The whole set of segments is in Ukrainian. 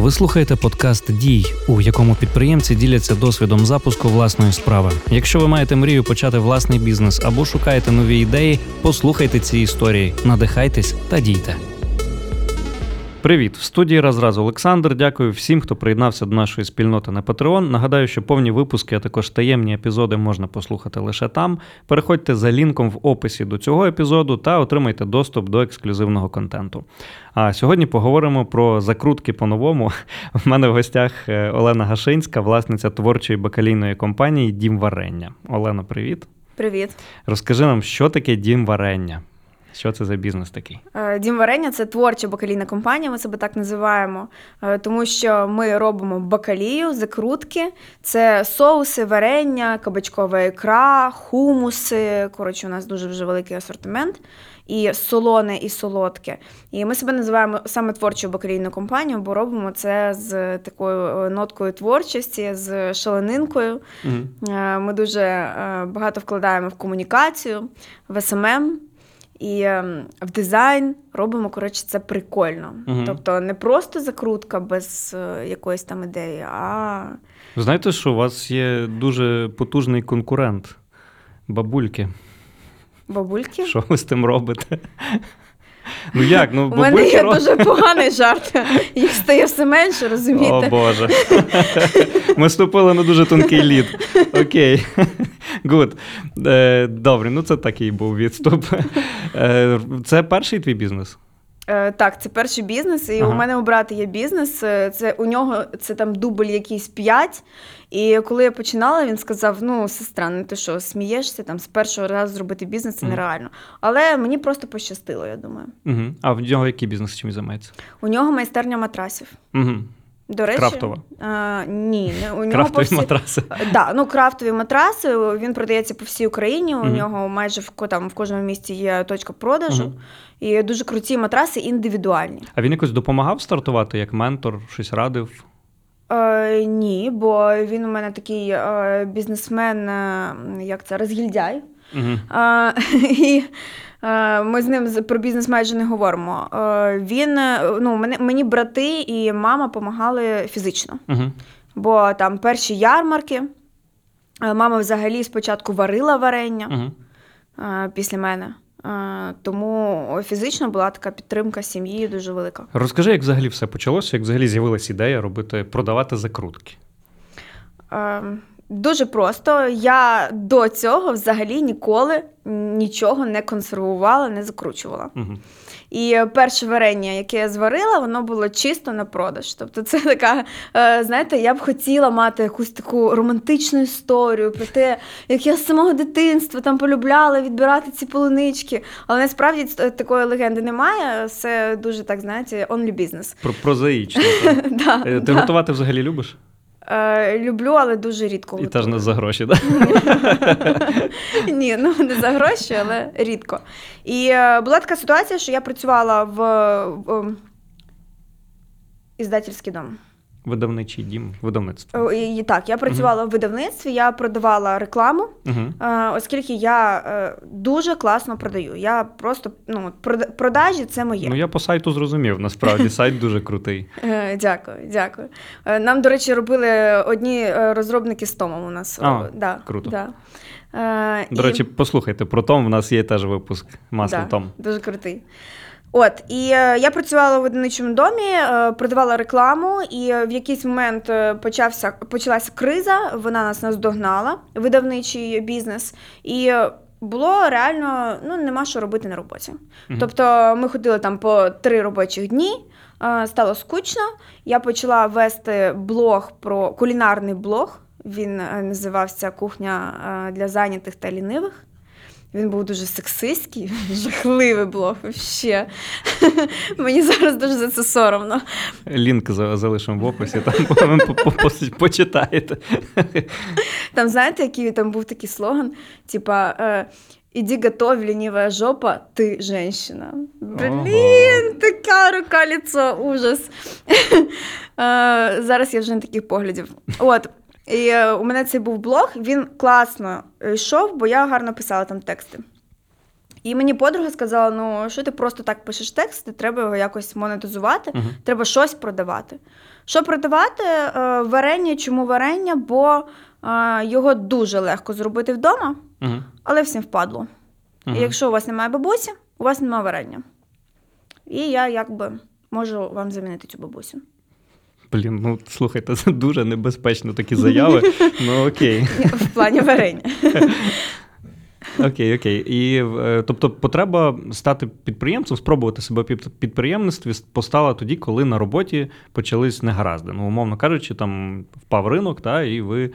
Ви слухаєте подкаст Дій, у якому підприємці діляться досвідом запуску власної справи. Якщо ви маєте мрію почати власний бізнес або шукаєте нові ідеї, послухайте ці історії, надихайтесь та дійте. Привіт, в студії Разраз Олександр. Дякую всім, хто приєднався до нашої спільноти на Patreon. Нагадаю, що повні випуски, а також таємні епізоди можна послухати лише там. Переходьте за лінком в описі до цього епізоду та отримайте доступ до ексклюзивного контенту. А сьогодні поговоримо про закрутки по-новому. У мене в гостях е, Олена Гашинська, власниця творчої бакалійної компанії Дім Варення. Олено, привіт. Привіт. Розкажи нам, що таке дім варення. Що це за бізнес такий? Е, Дім варення це творча бакалійна компанія, ми себе так називаємо, е, тому що ми робимо бакалію, закрутки, це соуси, варення, кабачкова ікра, хумуси. Коротше, у нас дуже вже великий асортимент. І солоне, і солодке. І ми себе називаємо саме творчою бакалійною компанією, бо робимо це з такою е, ноткою творчості, з шаленинкою. Угу. Ми дуже багато вкладаємо в комунікацію, в SMM. І ем, в дизайн робимо, коротше, це прикольно. Угу. Тобто не просто закрутка без е, якоїсь там ідеї, а. Знаєте, що у вас є дуже потужний конкурент бабульки. Бабульки? Що ви з тим робите? Ну як? Ну, У мене є дуже поганий жарт. Їх стає все менше, розумієте? О Боже. Ми ступили на дуже тонкий лід. Окей. Гуд. Е, добре, ну це такий був відступ. Е, це перший твій бізнес? Е, так, це перший бізнес, і ага. у мене у брата є бізнес. Це у нього це там дубль якийсь 5. І коли я починала, він сказав: Ну, сестра, ну ти що, смієшся там з першого разу зробити бізнес, це mm. нереально. Але мені просто пощастило, я думаю. Угу. А в нього який бізнес чим займається? У нього майстерня матрасів. Угу. До речі, Крафтова? А, ні, у нього крафтові всі... матраси. Да, ну крафтові матраси. Він продається по всій Україні. У mm-hmm. нього майже в там в кожному місті є точка продажу. Mm-hmm. І дуже круті матраси індивідуальні. А він якось допомагав стартувати як ментор, щось радив? Е, Ні, бо він у мене такий е, бізнесмен, е, як це розгільдяй. Mm-hmm. Е, і ми з ним про бізнес майже не говоримо. Він ну, мені брати і мама допомагали фізично. Uh-huh. Бо там перші ярмарки. Мама взагалі спочатку варила варення uh-huh. після мене. Тому фізично була така підтримка сім'ї дуже велика. Розкажи, як взагалі все почалося, як взагалі з'явилася ідея робити, продавати закрутки? Дуже просто. Я до цього взагалі ніколи нічого не консервувала, не закручувала. Угу. І перше варення, яке я зварила, воно було чисто на продаж. Тобто, це така, е, знаєте, я б хотіла мати якусь таку романтичну історію про те, як я з самого дитинства там полюбляла відбирати ці полунички. Але насправді такої легенди немає. Все дуже так, знаєте, only business. Про прозаїчно. Ти готувати взагалі любиш? Е, люблю, але дуже рідко. І теж не за гроші, так? Ні, ну не за гроші, але рідко. І е, була така ситуація, що я працювала в, в іздательський дом. Видавничий дім, видавництво. І, Так, я працювала uh-huh. в видавництві, я продавала рекламу, uh-huh. оскільки я дуже класно продаю. Я просто ну, продажі це моє. Ну я по сайту зрозумів. Насправді сайт дуже крутий. Е, дякую, дякую. Е, нам, до речі, робили одні е, розробники з Томом. У нас А, да, круто. Да. До і... речі, послухайте про Том. У нас є теж випуск масло да, Том. Дуже крутий. От, і е, я працювала в одиничому домі, е, продавала рекламу, і в якийсь момент е, почався почалася криза. Вона нас наздогнала, видавничий бізнес, і було реально ну нема що робити на роботі. Mm-hmm. Тобто ми ходили там по три робочих дні. Е, стало скучно. Я почала вести блог про кулінарний блог. Він е, називався Кухня е, для зайнятих та лінивих. Він був дуже сексистський, жахливий блог. Вообще. Мені зараз дуже за це соромно. Лінк залишимо в описі, там почитаєте. Там, знаєте, який там був такий слоган: типа. Е, Іди готовь, ленивая жопа, ти женщина. Блін, така рука, лицо, ужас. Зараз я вже не таких поглядів. От, і е, у мене цей був блог, він класно йшов, бо я гарно писала там тексти. І мені подруга сказала: ну що ти просто так пишеш тексти, треба його якось монетизувати, Угу. треба щось продавати. Що продавати? Е, Варення. Чому варення? Бо е, його дуже легко зробити вдома, Угу. але всім впадло. Угу. І якщо у вас немає бабусі, у вас немає варення. І я якби можу вам замінити цю бабусю. Блін, ну слухайте, це дуже небезпечно такі заяви. Ну окей. В плані варення. Окей, окей. І е, тобто, потреба стати підприємцем, спробувати себе в під- підприємництві постала тоді, коли на роботі почались негаразди. Ну, умовно кажучи, там впав ринок, та, і ви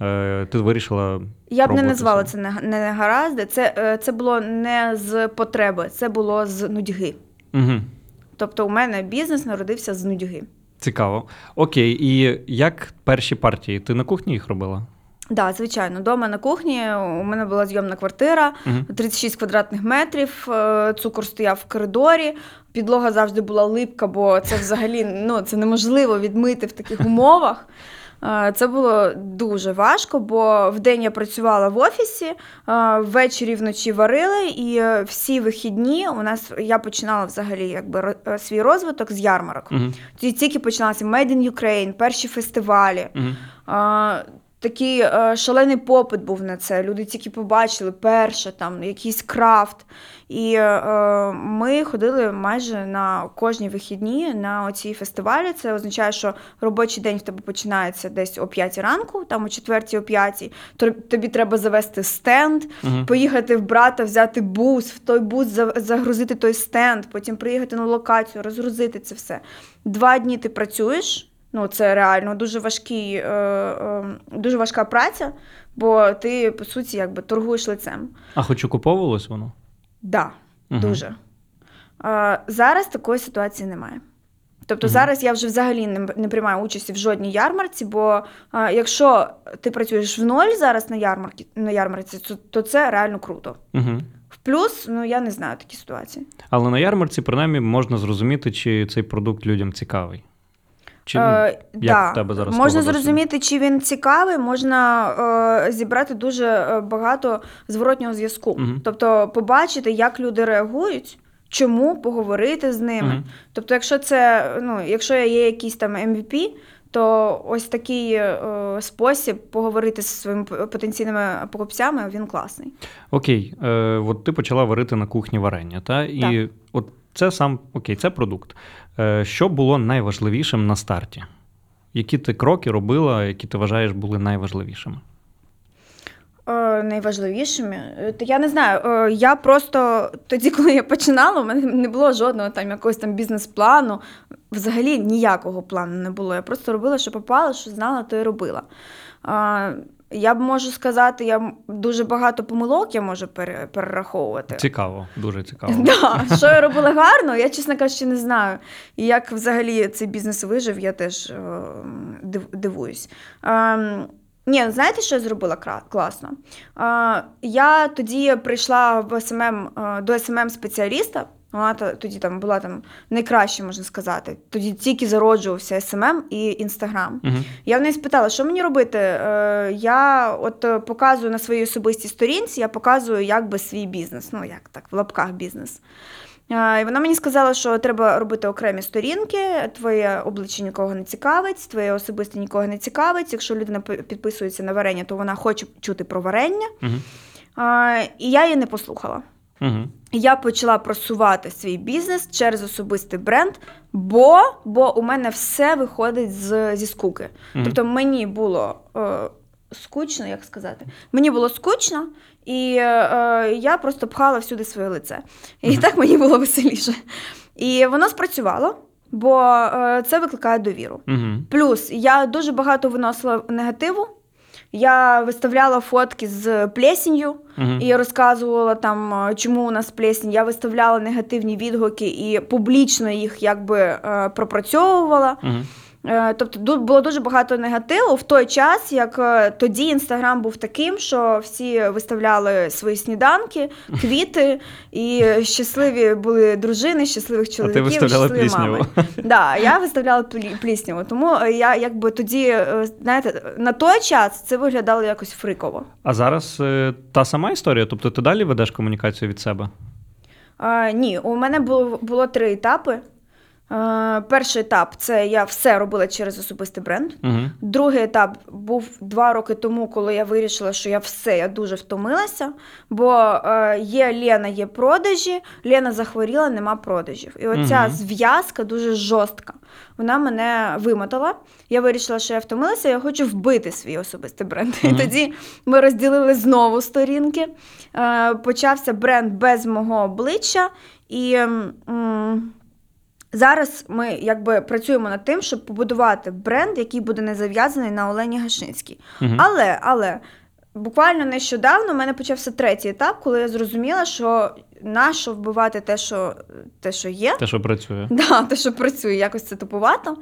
е, ти вирішила. Я б не назвала це не, не негаразди. Це, е, це було не з потреби, це було з нудьги. Угу. Тобто, у мене бізнес народився з нудьги. Цікаво. Окей, і як перші партії? Ти на кухні їх робила? Так, да, звичайно, дома на кухні у мене була зйомна квартира, Угу. 36 квадратних метрів, е, цукор стояв в коридорі, підлога завжди була липка, бо це взагалі ну, це неможливо відмити в таких умовах. Е, Це було дуже важко, бо вдень я працювала в офісі, е, ввечері вночі варили, і всі вихідні у нас я починала взагалі якби е, свій розвиток з ярмарок. Угу. Тільки починалися Made in Ukraine, перші фестивалі. Угу. Такий е, шалений попит був на це. Люди тільки побачили перше, там якийсь крафт. І е, ми ходили майже на кожні вихідні на оці фестивалі. Це означає, що робочий день в тебе починається десь о 5 ранку, там о 4 о 5. То тобі треба завести стенд, Угу. поїхати в брата, взяти бус, в той бус загрузити той стенд, потім приїхати на локацію, розгрузити це все. Два дні ти працюєш. Ну, це реально дуже важкий, е, е, дуже важка праця, бо ти, по суті, якби торгуєш лицем. А хоч окуповувалось воно? Да, Мгм. дуже. Е, зараз такої ситуації немає. Тобто Мгм. зараз я вже взагалі не, не приймаю участі в жодній ярмарці, бо е, якщо ти працюєш в ноль зараз на ярмарці, на ярмарці, то, то це реально круто. Угу. В плюс, ну я не знаю такі ситуації. Але на ярмарці, принаймні, можна зрозуміти, чи цей продукт людям цікавий. Чи, Е, як в тебе зараз можна зрозуміти, чи він цікавий, можна е, зібрати дуже е, багато зворотнього зв'язку. Мгм. Тобто побачити, як люди реагують, чому поговорити з ними. Мгм. Тобто, якщо це, ну, якщо є якийсь там MVP, то ось такий е, спосіб поговорити зі своїми потенційними покупцями, він класний. Окей, е, от ти почала варити на кухні варення, та? І Так. от це сам окей, це продукт. Е, що було найважливішим на старті? Які ти кроки робила, які ти вважаєш були найважливішими? Е, найважливішими. Е, Та я не знаю. Я просто тоді, коли я починала, у мене не було жодного там якогось там бізнес-плану. Взагалі ніякого плану не було. Я просто робила, що попало, що знала, то і робила. Я б можу сказати, я дуже багато помилок я можу пере- перераховувати. Цікаво, дуже цікаво. Да, що я робила гарно, я, чесно кажучи, не знаю. І як взагалі цей бізнес вижив, я теж е, дивуюсь. Ем, ні, знаєте, що я зробила класно? Е, я тоді прийшла в SMM, е, до SMM спеціаліста. Вона тоді там була там найкраще, можна сказати. Тоді тільки зароджувався SMM і Інстаграм. Угу. Я в неї спитала, що мені робити. Е, я от е, показую на своїй особистій сторінці, я показую якби свій бізнес. Ну, як так, в лапках бізнес. Е, І вона мені сказала, що треба робити окремі сторінки, твоє обличчя нікого не цікавить, твоє особисте нікого не цікавить. Якщо людина підписується на варення, то вона хоче чути про варення. Угу. І я її не послухала. Угу. Я почала просувати свій бізнес через особистий бренд, бо, бо у мене все виходить з, зі скуки. Мгм. Тобто мені було е, скучно, як сказати, мені було скучно, і е, я просто пхала всюди своє лице. І Мгм. так мені було веселіше. І воно спрацювало, бо е, це викликає довіру. Угу. Плюс я дуже багато виносила негативу. Я виставляла фотки з плесінню, Угу. і розказувала там, е, чому у нас плесінь. Я виставляла негативні відгуки і публічно їх якби е, пропрацьовувала. Угу. Е, Тобто було дуже багато негативу в той час, як е, тоді інстаграм був таким, що всі виставляли свої сніданки, квіти, і щасливі були дружини, щасливих А ти виставляла щасливі мами. Да, я виставляла плі- плісняву. Тому я якби тоді, е, знаєте, на той час це виглядало якось фриково. А зараз та сама історія? Тобто ти далі ведеш комунікацію від себе? Е, ні, у мене було, було три етапи. Е, перший етап це я все робила через особистий бренд. Угу. Другий етап був два роки тому, коли я вирішила, що я все, я дуже втомилася. Бо е, є Лена, є продажі, Лена захворіла, нема продажів. І оця Мгм. зв'язка дуже жорстка. Вона мене вимотала. Я вирішила, що я втомилася, я хочу вбити свій особистий бренд. Мгм. І тоді ми розділили знову сторінки. Е, почався бренд без мого обличчя. І м, зараз ми якби працюємо над тим, щоб побудувати бренд, який буде не зав'язаний на Олені Гашинській. Угу. Але, але буквально нещодавно в мене почався третій етап, коли я зрозуміла, що нащо вбивати те, що, те, що є. Те, що працює. Да, те, що працює, якось це тупувато.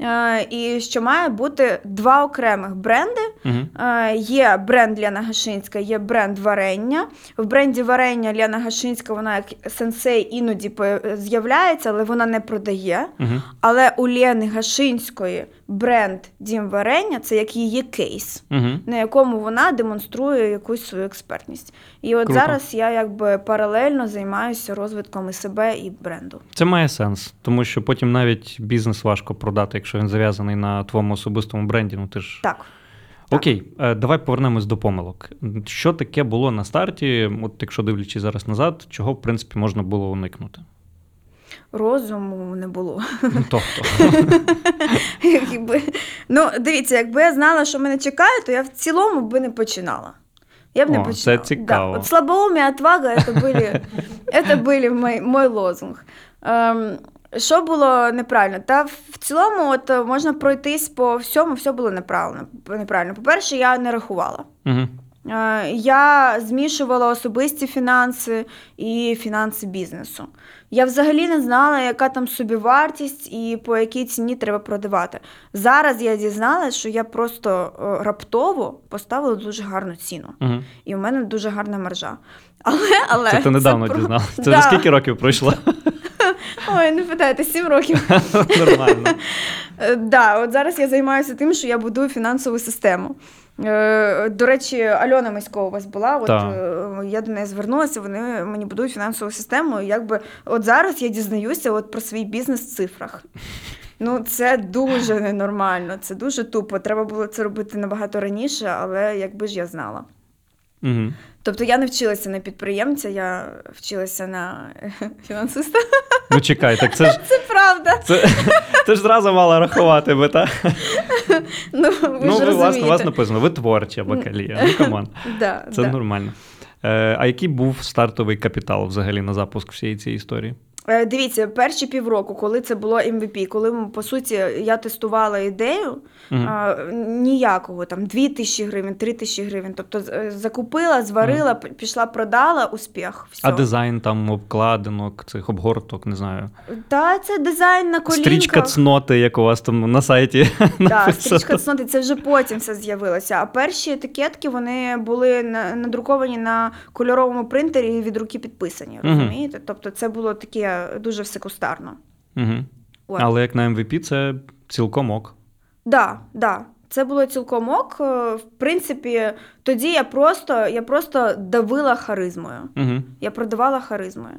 Е, і що має бути два окремих бренди. Угу. Е, є бренд Лена Гашинська, є бренд варення. В бренді варення Лена Гашинська, вона як сенсей іноді з'являється, але вона не продає. Угу. Але у Лени Гашинської бренд Дім варення це як її кейс, Угу. на якому вона демонструє якусь свою експертність. І от Круто. зараз я якби паралельно займаюся розвитком і себе, і бренду. Це має сенс, тому що потім навіть бізнес важко продати, якщо він зав'язаний на твоєму особистому бренді. Ну ти ж Так. Окей, е, давай повернемось до помилок. Що таке було на старті? От якщо дивлячись зараз назад, чого в принципі можна було уникнути? Розуму не було. Тобто, ну, дивіться, якби я знала, що мене чекає, то я в цілому би не починала. Я б не О, це починала. цікаво. Да. От слабоумие, отвага это были, это были мой, мой лозунг. Ем, що було неправильно? Та в цілому, от е, можна пройтись по всьому, все було неправильно. неправильно. По-перше, я не рахувала. угу. Е, Я змішувала особисті фінанси і фінанси бізнесу. Я взагалі не знала, яка там собівартість і по якій ціні треба продавати. Зараз я дізналася, що я просто е, раптово поставила дуже гарну ціну, Угу. і в мене дуже гарна маржа. Але, але Це ти недавно про- дізналася. Це Да. вже скільки років пройшло? Ой, не питайте, сім років. Нормально. Е, Да, от зараз я займаюся тим, що я будую фінансову систему. Е, До речі, Альона Миськова у вас була. От Так. е, я до неї звернулася, вони мені будують фінансову систему. Якби от зараз я дізнаюся от про свій бізнес в цифрах. Ну, це дуже ненормально, це дуже тупо. Треба було це робити набагато раніше, але якби ж я знала. Угу. Тобто я не вчилася на підприємця, я вчилася на фінансиста. Ну чекай, так це ж Це правда. це, ти ж зразу мала рахувати би, так? Ну, ви ну, ж ви, власне, у вас написано, ви творча бакалія. Ну, come on. Да, Це да. нормально. Е, а який був стартовий капітал взагалі на запуск всієї цієї історії? Е, Дивіться, перші півроку, коли це було MVP, коли по суті я тестувала ідею, Мгм. а, ніякого там 2 тисячі гривень, 3 тисячі гривень. Тобто е, закупила, зварила, п- пішла, продала, успіх. Все. А дизайн там обкладинок, цих обгорток, не знаю. Та це дизайн на колінках. Стрічка цноти, як у вас там на сайті. Написано. стрічка цноти, це вже потім все з'явилося. А перші етикетки вони були на- надруковані на кольоровому принтері і від руки підписані. Розумієте? Тобто це було таке дуже все кустарно. Угу. От. Але як на MVP, це цілком ок. Да, да. Це було цілком ок. Е, В принципі, тоді я просто, я просто давила харизмою. Угу. Я продавала харизмою.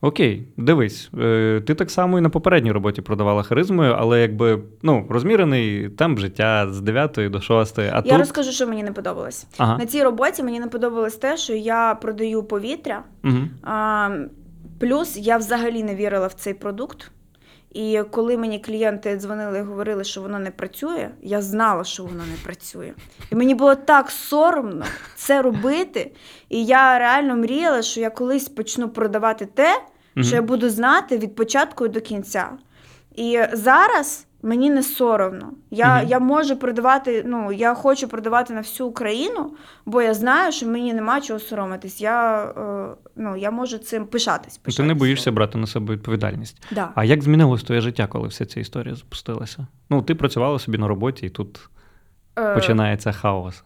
Окей, дивись, е, ти так само і на попередній роботі продавала харизмою, але якби ну, розмірений темп життя з 9 до 6. А я тут... розкажу, що мені не подобалось. Ага. На цій роботі мені не подобалось те, що я продаю повітря. Угу. А, плюс я взагалі не вірила в цей продукт. І коли мені клієнти дзвонили і говорили, що воно не працює, я знала, що воно не працює. І мені було так соромно це робити. І я реально мріяла, що я колись почну продавати те, що я буду знати від початку до кінця. І зараз мені не соромно. Я, Мгм. я можу продавати, ну я хочу продавати на всю Україну, бо я знаю, що мені нема чого соромитись. Я, е, ну, я можу цим пишатись. Ти не боїшся брати на себе відповідальність. Да. А як змінилось твоє життя, коли вся ця історія запустилася? Ну, ти працювала собі на роботі, і тут Е, починається хаос.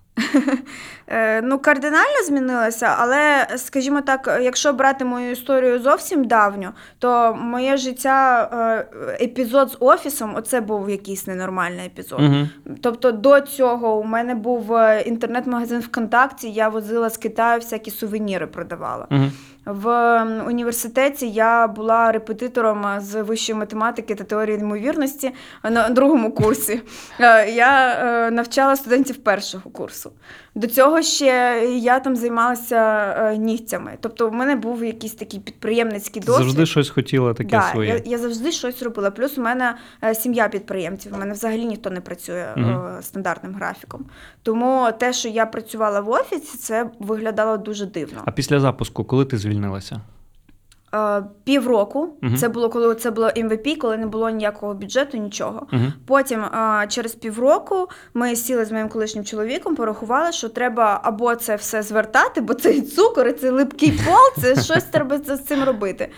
Е, ну, кардинально змінилася, але, скажімо так, якщо брати мою історію зовсім давню, то моє життя, е, епізод з офісом, оце був якийсь ненормальний епізод. Угу. Тобто до цього у мене був е, інтернет-магазин ВКонтакті, я возила з Китаю всякі сувеніри продавала. Угу. В університеті я була репетитором з вищої математики та теорії ймовірності на другому курсі. Е, Я е, навчала студентів першого курсу. До цього ще я там займалася е, нігтями. Тобто, в мене був якийсь такий підприємницький досвід. Завжди щось хотіла таке Да, своє. я, я завжди щось робила. Плюс у мене е, сім'я підприємців. У мене взагалі ніхто не працює угу. стандартним графіком. Тому те, що я працювала в офісі, це виглядало дуже дивно. А після запуску, коли ти звільнилася? Е, півроку Мгм. це було коли це було MVP, коли не було ніякого бюджету, нічого. Угу. Потім е, через півроку ми сіли з моїм колишнім чоловіком, порахували, що треба або це все звертати, бо цей цукор, і цей липкий пол, це щось треба з з цим робити.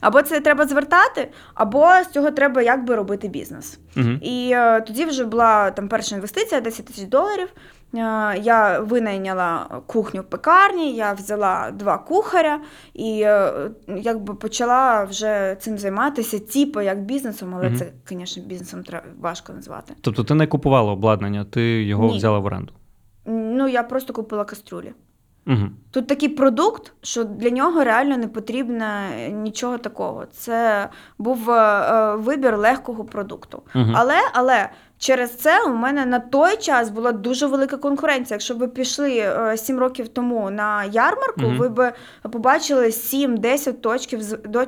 Або це треба звертати, або з цього треба якби робити бізнес. Угу. І е, тоді вже була там перша інвестиція 10 тисяч доларів. Е, я винайняла кухню в пекарні, я взяла два кухаря і е, якби почала вже цим займатися, типу як бізнесом, але Мгм. це, звісно, бізнесом важко назвати. Тобто ти не купувала обладнання, ти його Ні. взяла в оренду. Ну, я просто купила кастрюлі. Угу. Тут такий продукт, що для нього реально не потрібно нічого такого. Це був е, вибір легкого продукту. Угу. Але, але через це у мене на той час була дуже велика конкуренція. Якщо ви пішли сім років тому на ярмарку, угу. ви б побачили 7-10 точків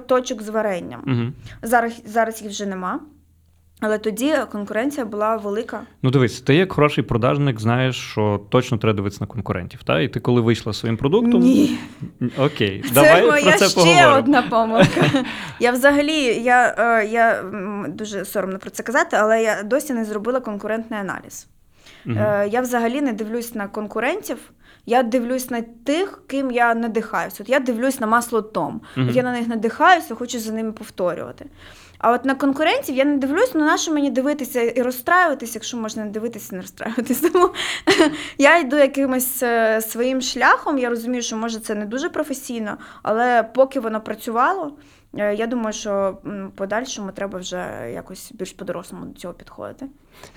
точок з варенням. Угу. Зараз, зараз їх вже нема. Але тоді конкуренція була велика. Ну дивись, ти як хороший продажник знаєш, що точно треба дивитися на конкурентів. Та? І ти коли вийшла своїм продуктом. Ні, Окей, це давай моя про це ще поговоримо. одна помилка. Я взагалі, я, е, я дуже соромно про це казати, але я досі не зробила конкурентний аналіз. Е, Я взагалі не дивлюсь на конкурентів. Я дивлюсь на тих, ким я надихаюсь. От я дивлюсь на масло Том. Мгм. От я на них надихаюся, хочу за ними повторювати. А от на конкурентів я не дивлюсь, ну на що мені дивитися і розстраюватися, якщо можна не дивитися, не розстраюватися. Тому я йду якимось е, своїм шляхом. Я розумію, що може це не дуже професійно, але поки воно працювало, е, я думаю, що подальшому треба вже якось більш по-дорослому до цього підходити.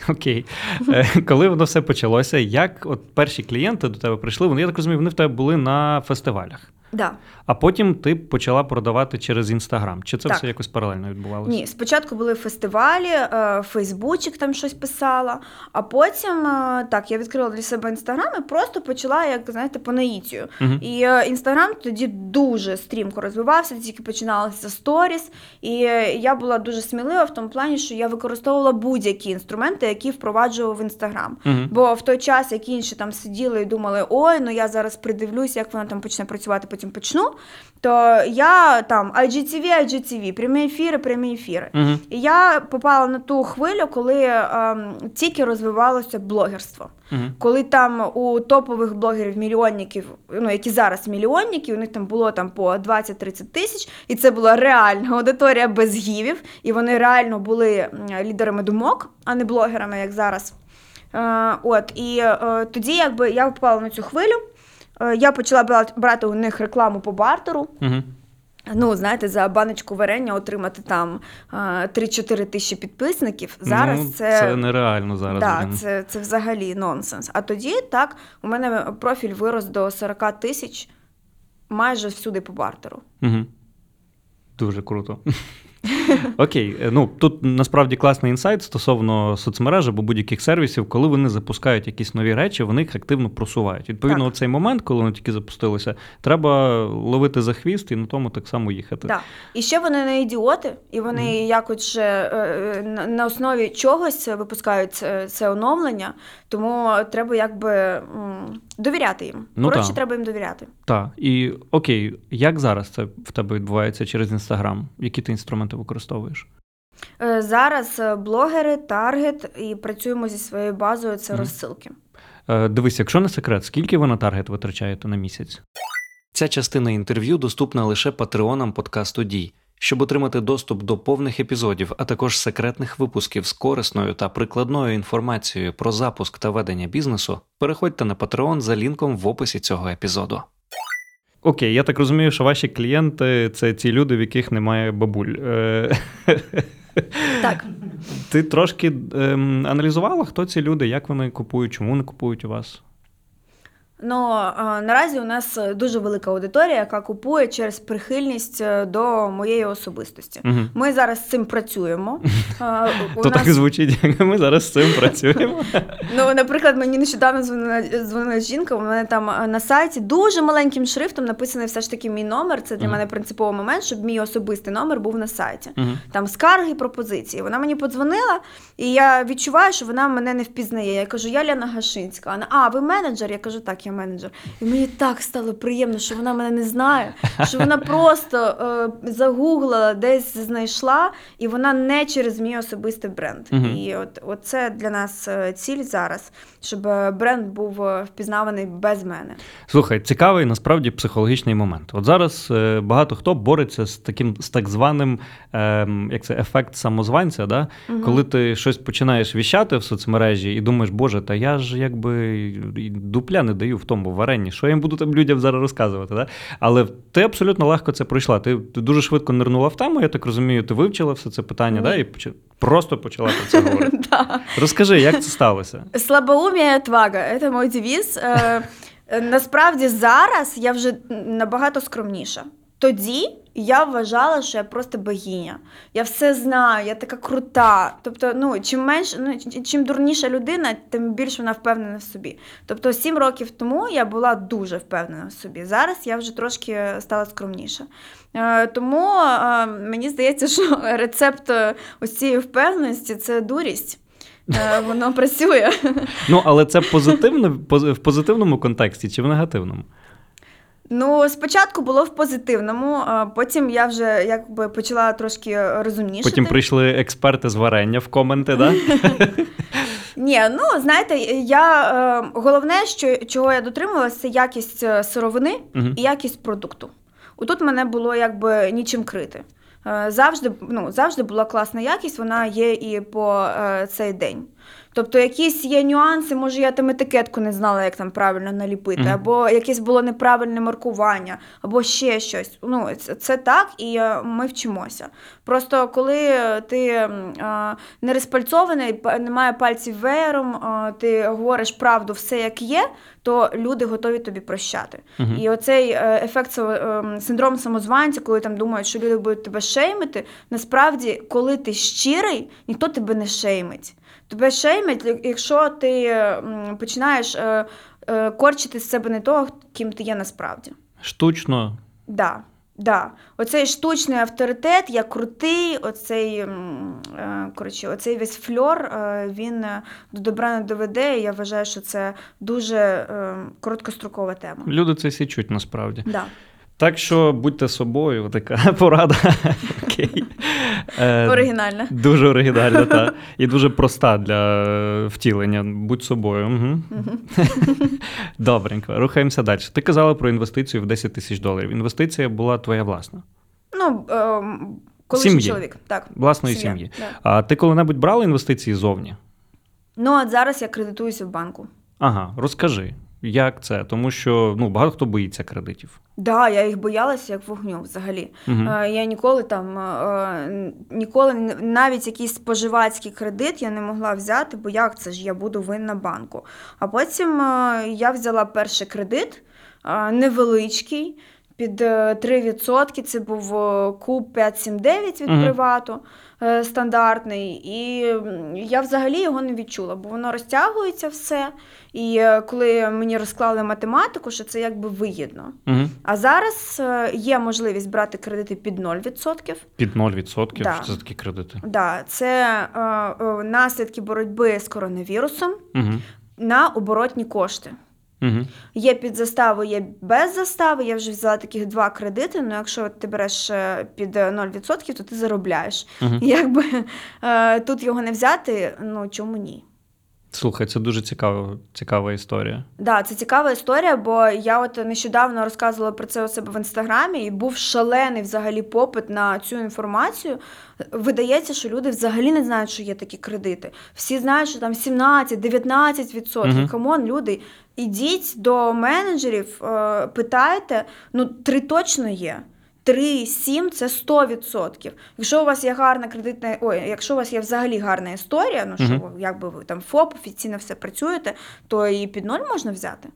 Окей. Е, Коли воно все почалося, як от перші клієнти до тебе прийшли, вони, я так розумію, вони в тебе були на фестивалях. Да. А потім ти почала продавати через інстаграм. Чи це Так. все якось паралельно відбувалося? Ні, спочатку були фестивалі, е, Фейсбучик там щось писала, а потім е, так, я відкрила для себе інстаграм і просто почала, як знаєте, по наїтію. Мгм. І е, інстаграм тоді дуже стрімко розвивався, тільки починалися сторіс. І е, я була дуже смілива в тому плані, що я використовувала будь-які інструменти, які впроваджував в інстаграм. Мгм. Бо в той час, як інші там сиділи і думали, ой, ну я зараз придивлюсь, як вона там почне працювати, потім почну. То я там IGTV, IGTV, прямі ефіри, прямі ефіри. Мгм. І я попала на ту хвилю, коли ем, тільки розвивалося блогерство. Мгм. Коли там у топових блогерів мільйонників, ну які зараз мільйонники, у них там було там по 20-30 тисяч, і це була реальна аудиторія без гівів, і вони реально були лідерами думок, а не блогерами, як зараз. Е, от, і е, тоді, якби я попала на цю хвилю, я почала брати у них рекламу по бартеру. Мгм. Ну, знаєте, за баночку варення отримати там е, 3-4 тисячі підписників. Зараз ну, це, це нереально зараз. да, це, це взагалі нонсенс. А тоді так, у мене профіль вирос до 40 тисяч майже всюди по бартеру. Угу. Дуже круто. Окей, е, ну тут насправді класний інсайт стосовно соцмереж або будь-яких сервісів, коли вони запускають якісь нові речі, вони їх активно просувають. Відповідно, Так. цей момент, коли вони тільки запустилися, треба ловити за хвіст і на тому так само їхати. Да. І ще вони не ідіоти, і вони якось е, на, на основі чогось випускають це, оновлення, тому треба якби довіряти їм. Ну, Коротше, так. треба їм довіряти. Так, і окей, як зараз це в тебе відбувається через інстаграм? Які ти інструменти використовуєш? Е, Зараз е, блогери, таргет, і працюємо зі своєю базою. Це Мгм. розсилки. Е, дивись, якщо не секрет, скільки ви на таргет витрачаєте на місяць? Ця частина інтерв'ю доступна лише патреонам подкасту Дій. Щоб отримати доступ до повних епізодів, а також секретних випусків з корисною та прикладною інформацією про запуск та ведення бізнесу, переходьте на Patreon за лінком в описі цього епізоду. Окей, я так розумію, що ваші клієнти це ті люди, в яких немає бабуль. Е, Так. Ти трошки ем, аналізувала, хто ці люди, як вони купують, чому вони купують у вас? Ну наразі у нас е, дуже велика аудиторія, яка купує через прихильність е, до моєї особистості. Угу. Ми зараз з цим працюємо. У То нас- так звучить, ми зараз з цим працюємо. Ну, наприклад, мені нещодавно дзвонила, дзвонила жінка. У мене там е, на сайті дуже маленьким шрифтом написаний все ж таки мій номер. Це для мене принциповий момент, щоб мій особистий номер був на сайті. Там скарги, пропозиції. Вона мені подзвонила, і я відчуваю, що вона мене не впізнає. Я кажу, я Ляна Гашинська. Вона, а, ви менеджер? Я кажу, так, я менеджер. І мені так стало приємно, що вона мене не знає, що вона просто е, загуглила, десь знайшла, і вона не через мій особистий бренд. Мгм. І от, от це для нас е, ціль зараз, щоб е, бренд був е, впізнаваний без мене. Слухай, цікавий насправді психологічний момент. От зараз е, багато хто бореться з таким з так званим ем, як це ефект самозванця, да? Мгм. коли ти щось починаєш віщати в соцмережі і думаєш, боже, та я ж якби дупля не даю в тому варенні. Що я їм буду там людям зараз розказувати? Да? Але ти абсолютно легко це пройшла. Ти, ти дуже швидко нирнула в тему, я так розумію, ти вивчила все це питання, mm. да? і поч- просто почала про це говорити. Да. Розкажи, як це сталося? Слабоумія твага це мой девіз. Е, Насправді зараз я вже набагато скромніша. Тоді я вважала, що я просто богиня. Я все знаю, я така крута. Тобто, ну чим менш, ну чим дурніша людина, тим більше вона впевнена в собі. Тобто, сім років тому я була дуже впевнена в собі. Зараз я вже трошки стала скромніша. Е, Тому е, мені здається, що рецепт е, ось цієї впевненості це дурість. Е, Воно працює. Ну, але це позитивно поз- в позитивному контексті чи в негативному? Ну, спочатку було в позитивному, а потім я вже якби почала трошки розумніше. Потім прийшли експерти з варення в коменти, да? Ні, ну знаєте, я е, головне, що чого я дотримувалася, це якість е, сировини і якість продукту. Отут мене було якби нічим крити. Е, Завжди, ну, завжди була класна якість, вона є і по е, цей день. Тобто, якісь є нюанси, може, я там етикетку не знала, як там правильно наліпити, Мгм. або якесь було неправильне маркування, або ще щось. Ну, це, це так, і е, ми вчимося. Просто коли ти е, не розпальцований, па- немає пальців веєром, а, ти говориш правду все як є, то люди готові тобі прощати. Мгм. І оцей е, ефект ем, синдром самозванця, коли там думають, що люди будуть тебе шеймити, насправді, коли ти щирий, ніхто тебе не шеймить. Тебе шеймить, якщо ти м, починаєш е, е, корчити з себе не того, ким ти є насправді. Штучно. Да, да. Оцей штучний авторитет, я крутий, оцей, е, коротше, оцей весь фльор, е, він е, до добра не доведе. І я вважаю, що це дуже короткострокова тема. Люди це січуть насправді. Да. Так що будьте собою, така порада. Окей. Е, Оригінальна. Дуже оригінальна, та. І дуже проста для е, втілення. Будь собою. Угу. Добренько, рухаємося далі. Ти казала про інвестицію в 10 тисяч доларів. Інвестиція була твоя власна, Ну, е, колишній чоловік. Так. власної Сім'я, сім'ї. да. А ти коли-небудь брала інвестиції зовні? Ну, от зараз я кредитуюся в банку. Ага, розкажи, як це? Тому що ну, багато хто боїться кредитів. Да, я їх боялася як вогню взагалі. Угу. Е, Я ніколи там е, ніколи н- навіть якийсь споживацький кредит я не могла взяти, бо як це ж я буду винна банку. А потім е, я взяла перший кредит, е, невеличкий. Під е, 3% це був е, куб 579 від Мгм. привату е, стандартний. І я взагалі його не відчула, бо воно розтягується все. І е, коли мені розклали математику, що це якби вигідно. Угу. А зараз е, є можливість брати кредити під 0%. Під 0%. Да. Що це такі кредити? Да, це е, е, наслідки боротьби з коронавірусом Угу. на оборотні кошти. Угу. Є під заставу, є без застави. Я вже взяла таких два кредити. Ну, якщо ти береш е, під е, 0%, то ти заробляєш. Угу. Якби е, тут його не взяти, ну чому ні? Слухай, це дуже цікава, цікава історія. Да, це цікава історія, бо я от нещодавно розказувала про це у себе в інстаграмі, і був шалений взагалі попит на цю інформацію. Видається, що люди взагалі не знають, що є такі кредити. Всі знають, що там 17-19%. Мгм. Come on, люди, ідіть до менеджерів, е, питайте, ну три точно є. 3, 7 – це 100%. Якщо у вас є гарна кредитна, ой, якщо у вас є взагалі гарна історія, ну що ви, якби ви там ФОП, офіційно все працюєте, то і під ноль можна взяти.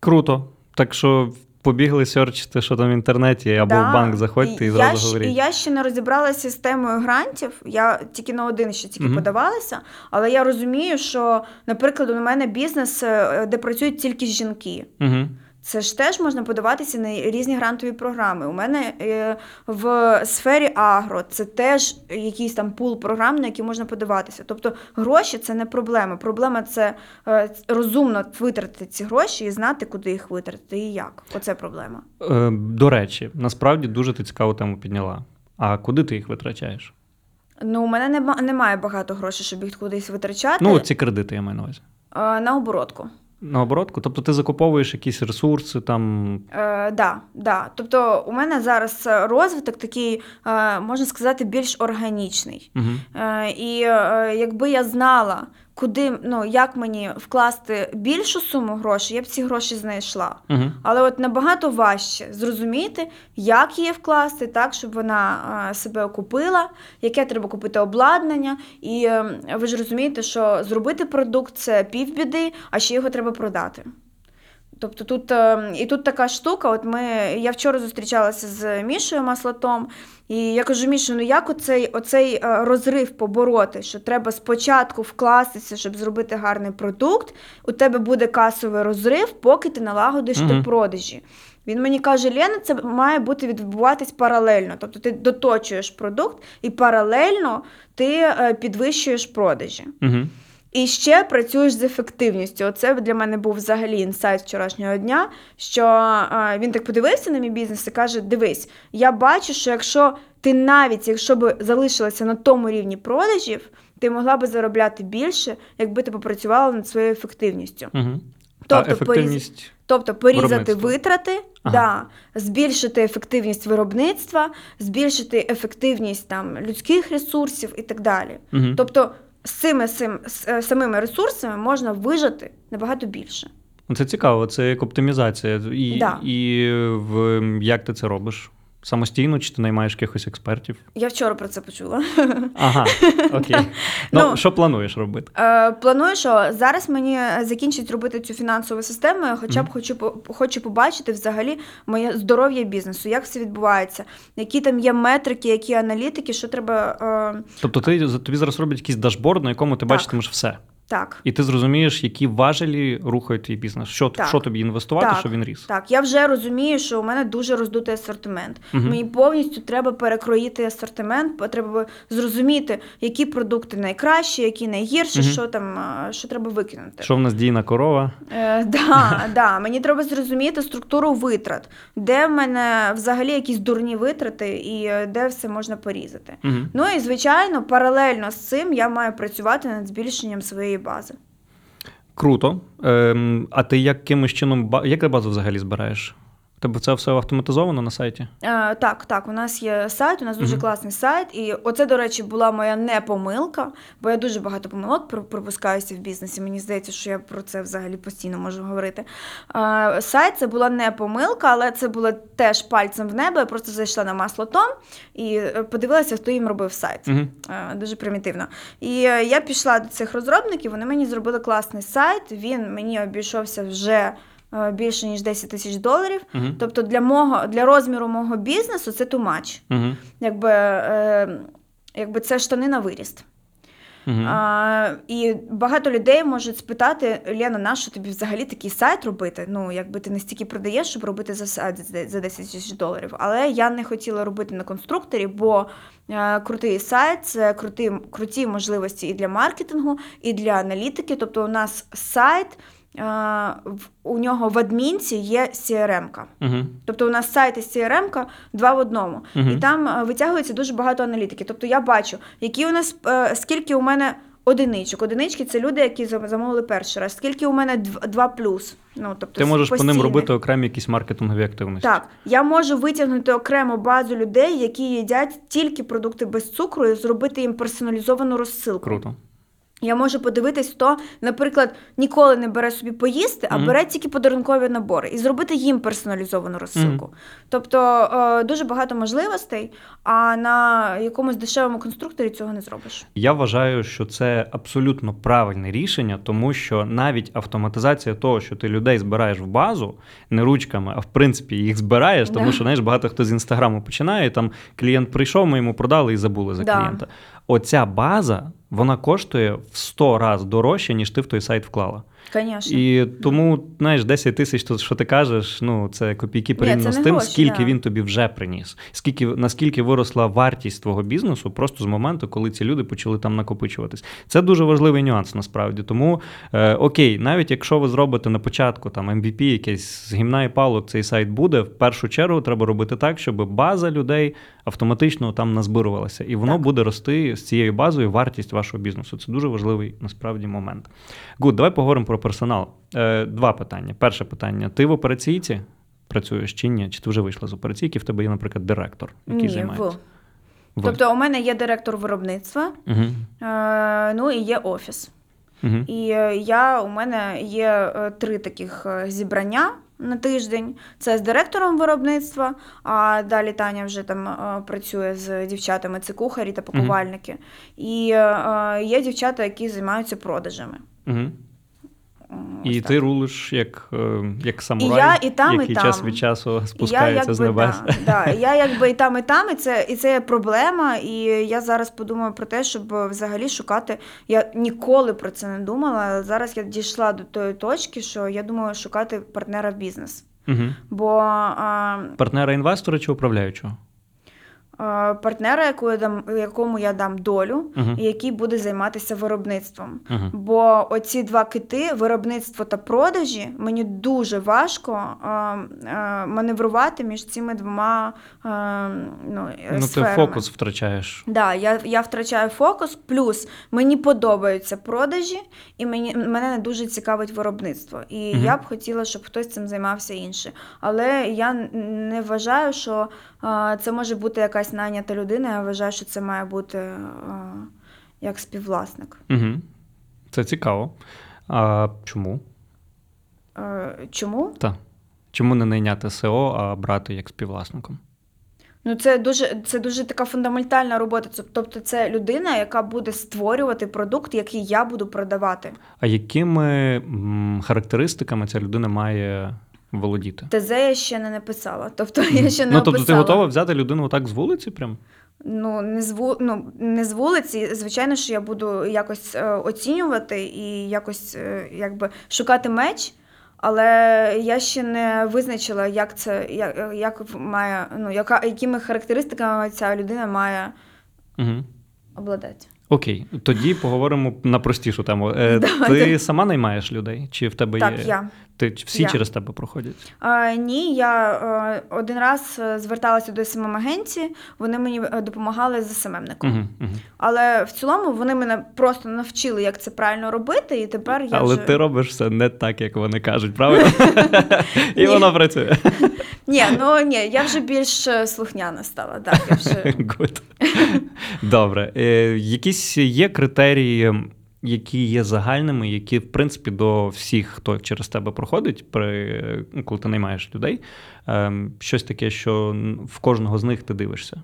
Круто. Так що побігли серчити, що там в інтернеті, або Да. в банк заходьте і, я зразу говоріть. І я ще не розібралася з темою грантів. Я тільки на один ще тільки Мгм. подавалася, але я розумію, що, наприклад, у мене бізнес, е, де працюють тільки жінки. Угу. Це ж теж можна подаватися на різні грантові програми. У мене е, в сфері агро це теж якийсь там пул програм, на які можна подаватися. Тобто гроші це не проблема. Проблема це е, розумно витратити ці гроші і знати, куди їх витратити і як. Оце проблема. Е, до речі, насправді дуже ти цікаву тему підняла. А куди ти їх витрачаєш? Ну, у мене немає багато грошей, щоб їх кудись витрачати. Ну, ці кредити я маю на увазі. На оборотку. На оборотку? Тобто ти закуповуєш якісь ресурси, там. Е, да, да. Тобто у мене зараз розвиток такий, е, можна сказати, більш органічний. Угу. Е, і е, якби я знала, куди, ну, як мені вкласти більшу суму грошей, я б ці гроші знайшла. Угу. Але от набагато важче зрозуміти, як її вкласти, так, щоб вона себе окупила, яке треба купити обладнання. І е, ви ж розумієте, що зробити продукт це півбіди, а ще його треба продати. Тобто тут е, і тут така штука. От ми я вчора зустрічалася з Мішою Маслатом, і я кажу: Мішу, ну як оцей, оцей е, розрив побороти? Що треба спочатку вкластися, щоб зробити гарний продукт. У тебе буде касовий розрив, поки ти налагодиш Мгм. ти продажі. Він мені каже: Лена, це має бути відбуватись паралельно. Тобто ти доточуєш продукт і паралельно ти е, підвищуєш продажі. Угу. І ще працюєш з ефективністю. Оце для мене був взагалі інсайт вчорашнього дня. Що він так подивився на мій бізнес і каже: Дивись, я бачу, що якщо ти навіть якщо б залишилася на тому рівні продажів, ти могла би заробляти більше, якби ти попрацювала над своєю ефективністю. Угу. Тобто а ефективність. Тобто порізати витрати, Ага. да, збільшити ефективність виробництва, збільшити ефективність там людських ресурсів і так далі. Угу. Тобто з цими е, самими ресурсами можна вижити набагато більше. Це цікаво, це як оптимізація. І, Да. і в, як ти це робиш? Самостійно чи ти наймаєш якихось експертів? Я вчора про це почула. Ага, окей. Ну, Ну, що плануєш робити? Е, планую, що зараз мені закінчить робити цю фінансову систему. Я хоча б хочу хочу побачити взагалі моє здоров'я бізнесу, як все відбувається, які там є метрики, які аналітики, що треба е, Тобто ти, тобі зараз роблять якийсь дашборд, на якому ти Так. бачитимеш все. Так. І ти зрозумієш, які важелі рухають твій бізнес, що, Так. що тобі інвестувати, Так. щоб він ріс. Так, я вже розумію, що у мене дуже роздутий асортимент. Мгм. Мені повністю треба перекроїти асортимент, треба зрозуміти, які продукти найкращі, які найгірші, Мгм. що там що треба викинути. Що в нас дійна корова? Е, да, да. Мені треба зрозуміти структуру витрат, де в мене взагалі якісь дурні витрати і е, де все можна порізати. Угу. Ну і звичайно, паралельно з цим я маю працювати над збільшенням своєї бази. Круто. Ем, а ти якимось чином як ти базу взагалі збираєш? Тебе це все автоматизовано на сайті? Е, так, так, у нас є сайт, у нас дуже Мгм. класний сайт. І оце, до речі, була моя не помилка, бо я дуже багато помилок пропускаюся в бізнесі. Мені здається, що я про це взагалі постійно можу говорити. Е, сайт це була не помилка, але це було теж пальцем в небо. Я просто зайшла на масло Том і е, подивилася, хто їм робив сайт. Угу. Е, Дуже примітивно. І я пішла до цих розробників, вони мені зробили класний сайт. Він мені обійшовся вже більше ніж 10 тисяч доларів. Угу. Тобто для мого для розміру мого бізнесу це much. Угу. Якби, е, якби це штани на виріст. Угу. А, і багато людей можуть спитати: Лена, нащо тобі взагалі такий сайт робити? Ну, якби ти не стільки продаєш, щоб робити за сайт за за 10 тисяч доларів. Але я не хотіла робити на конструкторі, бо е, крутий сайт це круті, круті можливості і для маркетингу, і для аналітики. Тобто, у нас сайт. В- У нього в адмінці є CRM-ка. Угу. Тобто у нас сайт і CRM-ка два в одному. Мгм. І там е, витягується дуже багато аналітики. Тобто я бачу, які у нас е, скільки у мене одиничок. Одинички це люди, які замовили перший раз. Скільки у мене два плюс. Ну, тобто Ти можеш по ним робити окремі якісь маркетингові активності. Так, я можу витягнути окрему базу людей, які їдять тільки продукти без цукру, і зробити їм персоналізовану розсилку. Круто. Я можу подивитись, хто, наприклад, ніколи не бере собі поїсти, а бере тільки подарункові набори і зробити їм персоналізовану розсилку. Тобто е, дуже багато можливостей, а на якомусь дешевому конструкторі цього не зробиш. Я вважаю, що це абсолютно правильне рішення, тому що навіть автоматизація того, що ти людей збираєш в базу не ручками, а в принципі їх збираєш, тому Да. що знаєш, багато хто з інстаграму починає. Там клієнт прийшов, ми йому продали і забули за Да. клієнта. Оця база вона коштує в 100 разів дорожче, ніж ти в той сайт вклала. Звісно. І тому, знаєш, 10 тисяч, то що ти кажеш, ну це копійки порівняно з тим, гроші, скільки да. він тобі вже приніс. Скільки наскільки виросла вартість твого бізнесу просто з моменту, коли ці люди почали там накопичуватись. Це дуже важливий нюанс насправді. Тому е, окей, навіть якщо ви зробите на початку там MVP, якесь з гімна і палок, цей сайт буде. В першу чергу треба робити так, щоб база людей автоматично там назбирувалася, і воно Так. буде рости з цією базою вартість вашого бізнесу. Це дуже важливий насправді момент. Гуд, давай поговоримо про персонал. Е, два питання. Перше питання: ти в операційці працюєш чи ні? Чи ти вже вийшла з операційки? В тебе є, наприклад, директор, який Ні, займається. в. Тобто, у мене є директор виробництва, Угу. е, ну і є офіс. Угу. І е, я у мене є е, три таких е, зібрання на тиждень. Це з директором виробництва, а далі Таня вже там е, працює з дівчатами, це кухарі та пакувальники. І е, є дівчата, які займаються продажами. Угу. І ось ти рулиш як, е, як самурай, я і там, і який там. час від часу І я спускається з небес. Да, да, я якби і там, і там, і це, і це є проблема. І я зараз подумаю про те, щоб взагалі шукати. Я ніколи про це не думала. Зараз я дійшла до тої точки, що я думаю шукати партнера в бізнес. Угу. Бо а, Партнера інвестора чи управляючого? А, партнера, яку я дам, якому я дам долю, і який буде займатися виробництвом. Угу. Бо оці два кити, виробництво та продажі, мені дуже важко а, а, маневрувати між цими двома а, ну, Ну, ти фокус втрачаєш. Да, я, я втрачаю фокус, плюс мені подобаються продажі, і мені, мене не дуже цікавить виробництво. І Мгм. я б хотіла, щоб хтось цим займався інший. Але я не вважаю, що а, це може бути якась найнята людина. Я вважаю, що це має бути а, як співвласник. Угу. Це цікаво. А чому? Е, чому? Та. Чому не найняти СО, а брати як співвласником? Ну, це дуже, це дуже така фундаментальна робота. Тобто, це людина, яка буде створювати продукт, який я буду продавати. А якими характеристиками ця людина має володіти? ТЗ я ще не написала. Тобто я ще не ну, тобто ти описала. готова взяти людину так з вулиці прям? Ну, не з ву... ну, не з вулиці. Звичайно, що я буду якось е, оцінювати і якось е, якби шукати меч. Але я ще не визначила, як це, як, як має, ну, яка, якими характеристиками ця людина має Угу. обладати. Окей, тоді поговоримо на простішу тему. Е, ти сама наймаєш людей? Чи в тебе Так, є. я. Ти всі Я. через тебе проходять? А, ні, я е, один раз е, зверталася до SMM агенції, вони мені е, допомагали з SMM ником. Угу, угу. Але в цілому вони мене просто навчили, як це правильно робити, і тепер я Але вже... ти робиш все не так, як вони кажуть, правильно? І воно працює. Ні, ну ні, я вже більш е, слухняна стала. Так, я вже... Добре. Е, якісь є критерії, які є загальними, які, в принципі, до всіх, хто через тебе проходить, при, коли ти наймаєш людей, ем, щось таке, що в кожного з них ти дивишся.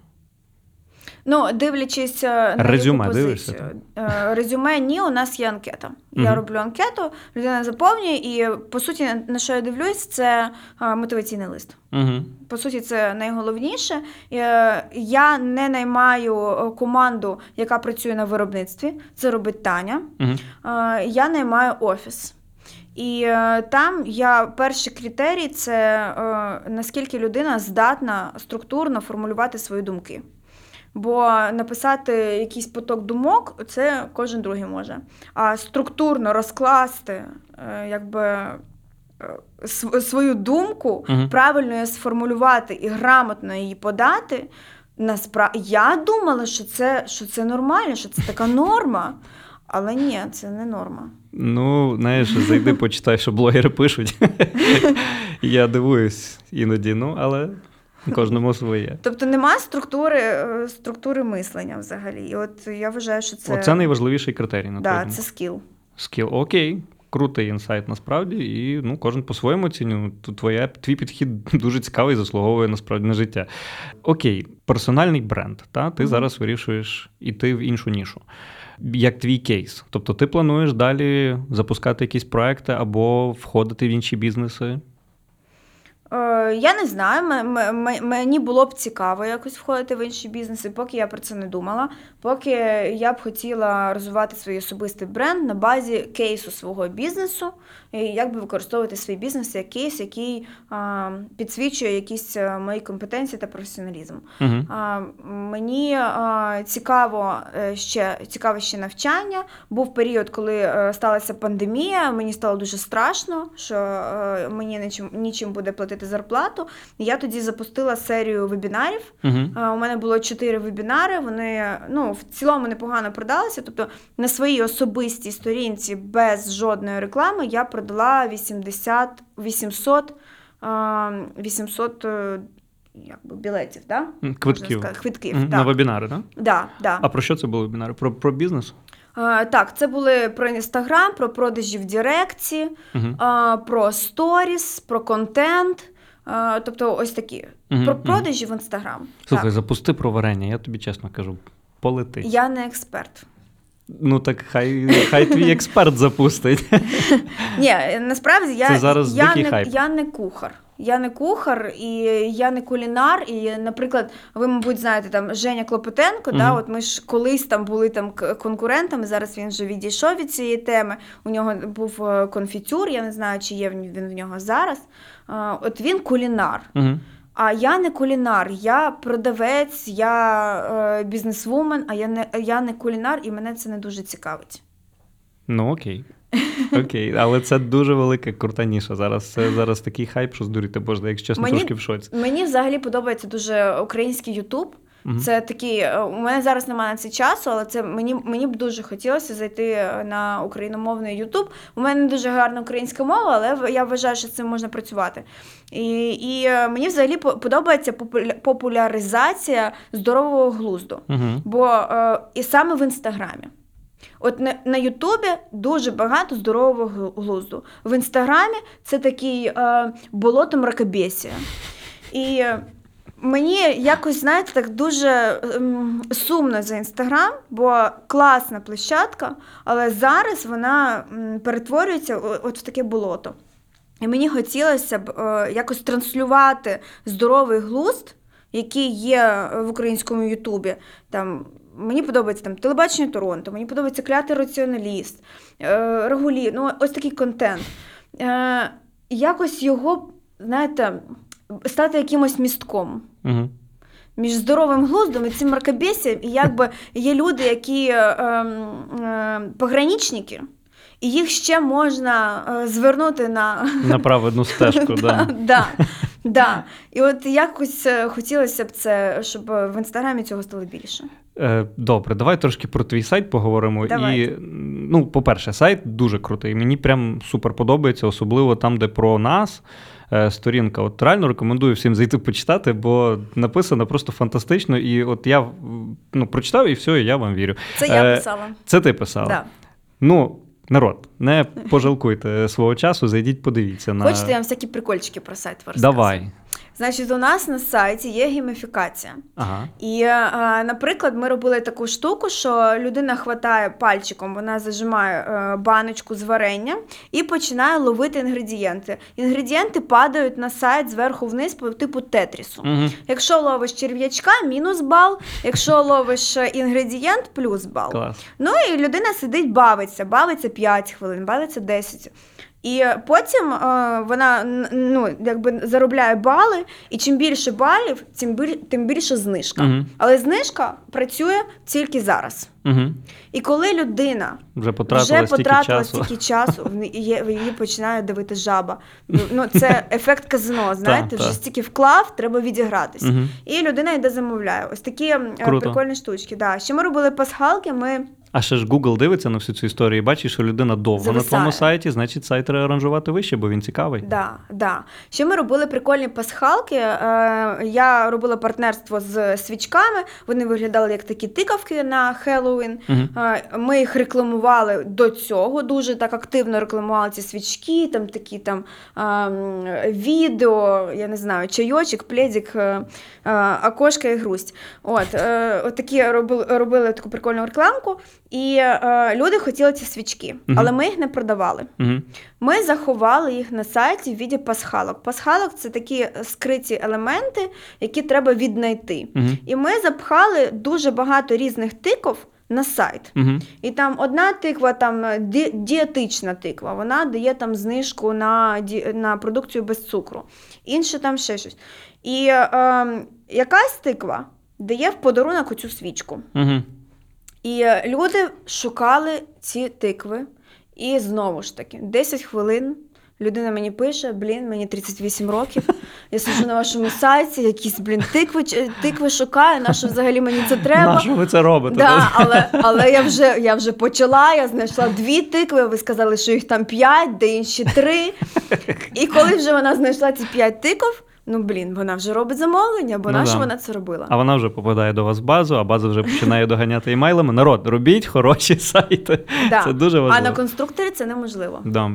Ну, дивлячись е, на Резюме дивишся. Е, Резюме ні, у нас є анкета. Я Мгм. роблю анкету, людина заповнює, і по суті, на що я дивлюсь, це е, мотиваційний лист. Угу. По суті, це найголовніше. Я не наймаю команду, яка працює на виробництві. Це робить Таня. Угу. Я наймаю офіс. І е, там я перший критерій це е, наскільки людина здатна структурно формулювати свої думки. Бо написати якийсь поток думок це кожен другий може. А структурно розкласти, е, якби. е, Свою думку Мгм. правильно її сформулювати і грамотно її подати. Наспра... Я думала, що це, що це нормально, що це така норма. Але ні, це не норма. Ну, знаєш, зайди, почитай, що блогери пишуть. Я дивуюсь іноді, ну, але Кожному своє. Тобто нема структури, е, структури мислення взагалі. І от я вважаю, що це, Оце найважливіший критерій на да, це скіл. Скіл. Окей, крутий інсайт насправді, і ну, кожен по-своєму. Тут твоя, твій підхід дуже цікавий, заслуговує насправді на життя. Окей, персональний бренд. Та? Ти Мгм. зараз вирішуєш іти в іншу нішу. Як твій кейс. Тобто ти плануєш далі запускати якісь проекти або входити в інші бізнеси. Е, я не знаю, мені було б цікаво якось входити в інші бізнеси, поки я про це не думала. Поки я б хотіла розвивати свій особистий бренд на базі кейсу свого бізнесу, і як би використовувати свій бізнес як кейс, який підсвічує якісь мої компетенції та професіоналізм. Угу. Мені цікаво е, ще цікаве ще навчання. Був період, коли е, сталася пандемія. Мені стало дуже страшно, що е, мені нічим, нічим буде платити зарплату. І я тоді запустила серію вебінарів. Е, У мене було чотири вебінари. Вони ну в цілому непогано продалися. Тобто на своїй особистій сторінці без жодної реклами я продала 80 800, а, 800 е, якби, білетів, да? Квитків. Квитків, Мгм, так. На вебінари, так? Да, да. А про що це були вебінари? Про, про бізнес? Е, так, це були про інстаграм, про продажі в Діректі, Угу. е, про сторіс, про контент. е, Тобто ось такі. Мгм, Про продажі в інстаграм. Слухай, Так. запусти про варення, я тобі чесно кажу, полетить. Я не експерт. Ну так хай, хай твій експерт запустить. Ні, насправді я, Це зараз я, не, хайп. я не кухар. Я не кухар і я не кулінар. І, наприклад, ви, мабуть, знаєте, там Женя Клопотенко, да, от ми ж колись там були там конкурентами. Зараз він вже відійшов від цієї теми. У нього був е, конфітюр, я не знаю, чи є він в нього зараз. Е, От він кулінар. Угу. А я не кулінар, я продавець, я е, бізнесвумен, а я не, я не кулінар, і мене це не дуже цікавить. Ну окей. Окей, але це дуже велика крута ніша. Зараз це зараз такий хайп, що здуріти боже, якщо чесно, Мені- трошки в шоці. Мені взагалі подобається дуже український Ютуб. Мгм. Це такий, е, у мене зараз немає на це часу, але це мені, мені б дуже хотілося зайти е, на україномовний Ютуб. У мене не дуже гарна українська мова, але я вважаю, що з цим можна працювати. І, і е, мені взагалі подобається популяризація здорового глузду. Угу. Бо е, і саме в інстаграмі. От на, на Ютубі дуже багато здорового глузду. В інстаграмі це такий е, болото мракобесія. І мені якось, знаєте, так дуже ем, сумно за інстаграм, бо класна площадка, але зараз вона м, перетворюється от в таке болото. І мені хотілося б е, якось транслювати здоровий глузд, який є в українському Ютубі. Там, мені подобається там телебачення Торонто, мені подобається клятий раціоналіст, е, Регулі, ну ось такий контент. Е, якось його, знаєте, стати якимось містком. Угу. Між здоровим глуздом і цим мракобесієм, і якби є люди, які е, е, пограничники, і їх ще можна е, звернути на На праведну стежку, да. да, да. І от якось е, хотілося б це, щоб в інстаграмі цього стало більше. Е, Добре, давай трошки про твій сайт поговоримо. Давайте. І, ну, по-перше, сайт дуже крутий. Мені прям супер подобається, особливо там, де про нас. Е, Сторінка, от реально рекомендую всім зайти почитати, бо написано просто фантастично. І от я ну, прочитав і все, і я вам вірю. Це я Е, писала. Це ти писала. Да. Ну, народ, не пожалкуйте свого часу, зайдіть, подивіться на. Хочете, я вам всякі прикольчики про сайт розказую? Давай. Значить, у нас на сайті є гейміфікація. Ага. І, е, наприклад, ми робили таку штуку, що людина хватає пальчиком, вона зажимає е, баночку з варення і починає ловити інгредієнти. Інгредієнти падають на сайт зверху вниз по типу тетрісу. Угу. Якщо ловиш черв'ячка, мінус бал. Якщо ловиш е, інгредієнт, плюс бал. Клас. Ну і людина сидить, бавиться, бавиться 5 хвилин, бавиться 10. І потім е, вона ну, якби заробляє бали, і чим більше балів, тим, біль, тим більше знижка. Мгм. Але знижка працює тільки зараз. Угу. І коли людина Вже потратила вже потратила стільки часу, в її починає давити жаба. Ну, це ефект казино, знаєте, вже стільки вклав, треба відігратись. І людина йде замовляє. Ось такі е, Круто. прикольні штучки. Да. Ще ми робили пасхалки, ми А ще ж Google дивиться на всю цю історію і бачить, що людина довго на твоєму сайті, значить сайт треба аранжувати вище, бо він цікавий. Да, да. Ще ми робили прикольні пасхалки. Е, я робила партнерство з свічками. Вони виглядали як такі тикавки на Хеллоуін. Е, Ми їх рекламували до цього, дуже так активно рекламували ці свічки, там такі там ем, відео, я не знаю, чайочок, пледик, е, окошка і грусть. От, от такі робили, робили таку прикольну рекламку, і е, люди хотіли ці свічки, Мгм. але ми їх не продавали. Угу. Ми заховали їх на сайті в віді пасхалок. Пасхалок це такі скриті елементи, які треба віднайти. Угу. І ми запхали дуже багато різних тиков на сайт. Угу. І там одна тиква, там е, ді- дієтична тиква, вона дає там знижку на, ді- на продукцію без цукру. Інша там ще щось. І е, якась тиква дає в подарунок оцю свічку. Угу. І е, люди шукали ці тикви. І знову ж таки, 10 хвилин людина мені пише: блін, мені 38 років. Я сиджу на вашому сайті, якісь, блін, тикви, тикви шукаю, на що взагалі мені це треба. На що ви це робите? Да, але, але я вже я вже почала, я знайшла дві тикви, ви сказали, що їх там п'ять, де інші три. І коли вже вона знайшла ці п'ять тиков, ну блін, вона вже робить замовлення, бо Ну на що да. вона це робила? А вона вже попадає до вас в базу, а база вже починає доганяти емейлами. Народ, робіть хороші сайти. Да. Це дуже важливо. А на конструкторі це неможливо. Да.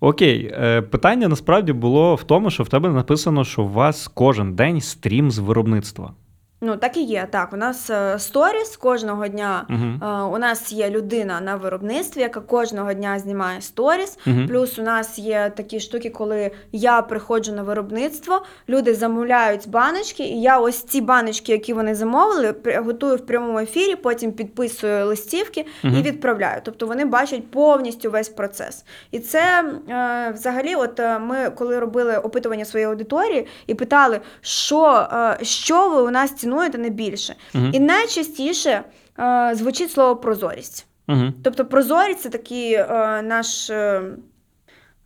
Окей, е, питання насправді було в тому, що в тебе написано, що у вас кожен день стрім з виробництва. Ну, так і є. Так, у нас е, сторіс кожного дня. Е, У нас є людина на виробництві, яка кожного дня знімає сторіс. Угу. Плюс у нас є такі штуки, коли я приходжу на виробництво, люди замовляють баночки, і я ось ці баночки, які вони замовили, готую в прямому ефірі, потім підписую листівки Мгм. і відправляю. Тобто вони бачать повністю весь процес. І це е, взагалі, от ми коли робили опитування своєї аудиторії і питали, що, що ви у нас цінуєте найбільше. Угу. І найчастіше е, звучить слово прозорість. Угу. Тобто прозорість це такий е, наш. Е,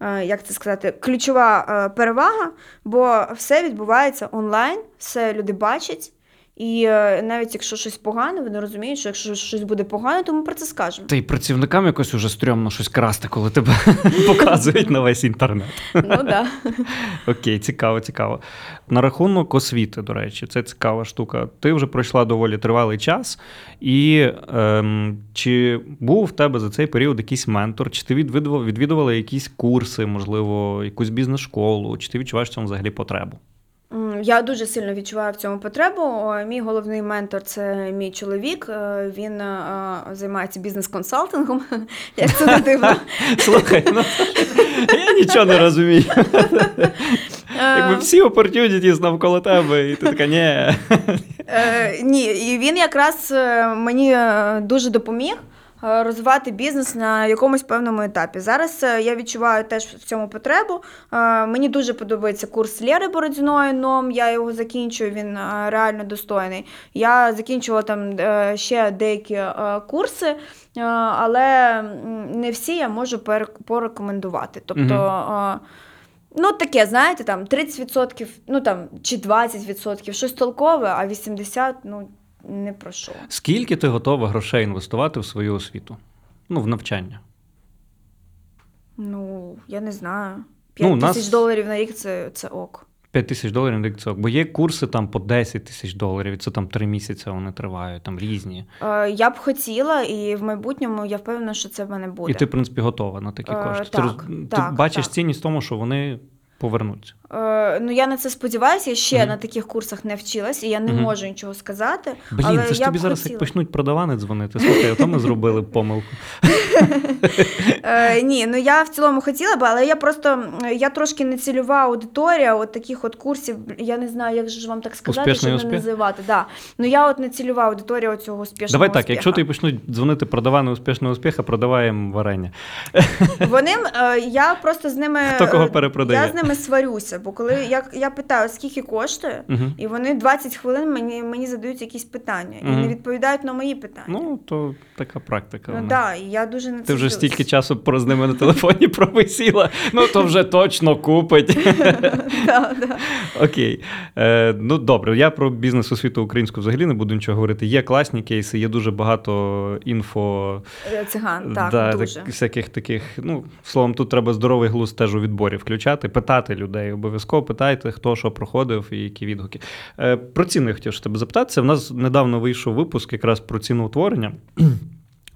е, як це сказати, ключова е, перевага, бо все відбувається онлайн, все люди бачать, і е, навіть якщо щось погане, вони розуміють, що якщо щось буде погано, то ми про це скажемо. Та й працівникам якось уже стрьомно щось красти, коли тебе показують на весь інтернет. Ну да. Окей, цікаво, цікаво. На рахунок освіти, до речі, це цікава штука. Ти вже пройшла доволі тривалий час, і ем, чи був в тебе за цей період якийсь ментор, чи ти відвідувала, відвідувала якісь курси, можливо, якусь бізнес-школу, чи ти відчуваєш в цьому взагалі потребу? Я дуже сильно відчуваю в цьому потребу. Мій головний ментор це мій чоловік. Е, Він е, займається бізнес-консалтингом. Як це не дивно. Слухай, ну я нічого не розумію. Якби Е, всі opportunities навколо тебе, і ти така, ні. Ні, і він якраз мені дуже допоміг розвивати бізнес на якомусь певному етапі. Зараз е, я відчуваю теж в цьому потребу. Е, Мені дуже подобається курс Лєри Бородзіної ном. Я його закінчую, він е, реально достойний. Я закінчувала там е, ще деякі е, курси, е, але не всі я можу порекомендувати. Тобто. е, Ну, таке, знаєте, там 30%, ну там чи 20%, щось толкове, а 80%, ну не про що. Скільки ти готова грошей інвестувати в свою освіту? Ну, в навчання. Ну, я не знаю. 5 Ну, у нас- тисяч доларів на рік це, це ок. 5 тисяч доларів на рік це ок. Бо є курси там по 10 тисяч доларів, і це там 3 місяці вони тривають, там різні. Е, я б хотіла, і в майбутньому я впевнена, що це в мене буде. І ти, в принципі, готова на такі Е, кошти. ти, так, роз- так, бачиш так. цінність в тому, що вони повернуться. Е, ну, я на це сподіваюся, я ще Мгм. на таких курсах не вчилась, і я не Мгм. можу нічого сказати. Блін, але це ж я тобі б зараз хотіла. як почнуть продавани дзвонити. Слухай, ото ми зробили помилку. Е, ні, ну я в цілому хотіла б, але я просто я трошки не цільова аудиторія от таких от курсів. Я не знаю, як же ж вам так сказати, Успішний щоб не називати. Да. Ну я от не цільова аудиторія цього успішного Давай так, успіха. якщо тобі почнуть дзвонити продавани успішного успіха, продаваємо варення. Вони е, я просто з ними Хто кого е, перепродає? Я з ними сварюся, бо коли я, я питаю, скільки коштує, Угу. і вони 20 хвилин мені, мені задають якісь питання і не відповідають на мої питання. Ну, то така практика. Ну да, і я дуже це Ти вже стільки часу про з ними на телефоні провисіла. Ну то вже точно купить. Окей. Е, ну добре, я про бізнес освіту українську взагалі не буду нічого говорити. Є класні кейси, є дуже багато інфо. Е, Циган, так, да, дуже. так- всяких таких. Ну, словом, тут треба здоровий глузд теж у відборі включати, питати людей. Обов'язково питайте, хто що проходив і які відгуки. Е, про ціни хотів тебе запитатися. У нас недавно вийшов випуск якраз про ціноутворення.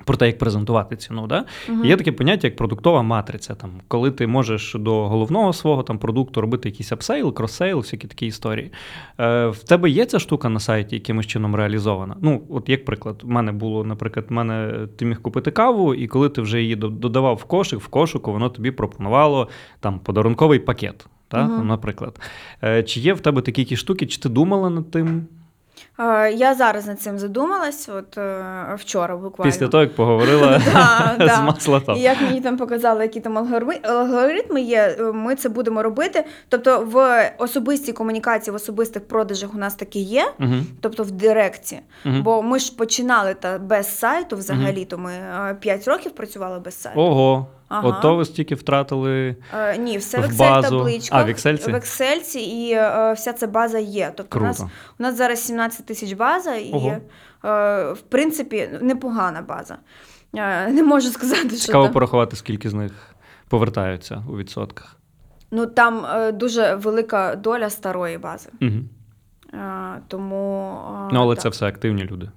Про те, як презентувати ціну, да? Мгм. Є таке поняття, як продуктова матриця. Там, коли ти можеш до головного свого там, продукту робити якийсь upsell, cross-sell, всякі такі історії. Е, в тебе є ця штука на сайті якимось чином реалізована? Ну, от як приклад, в мене було, наприклад, в мене ти міг купити каву, і коли ти вже її додавав в кошик, в кошику, воно тобі пропонувало там подарунковий пакет. Та, Мгм. наприклад. Е, чи є в тебе такі якісь штуки, чи ти думала над тим Я зараз над цим задумалась, от е, вчора буквально. після того, як поговорила з? І як мені там показали, які там алгоритми, є, е, ми це будемо робити. Тобто в особистій комунікації, в особистих продажах у нас таке є, тобто в директі. Угу. Бо ми ж починали та без сайту взагалі, то ми 5 років працювали без сайту. Ого, Ага. от то ви стільки втратили. Е, ні, все В Excel базу. табличках. А, в Excel-ці? В Excel і е, вся ця база є. Тобто у нас, у нас зараз 17 тисяч база, і Ого. е, в принципі непогана база. Е, не можу сказати, що Цікаво там. порахувати, скільки з них повертаються у відсотках. Ну там е, дуже велика доля старої бази. Угу. Е, тому е, Ну, але так. це все активні люди,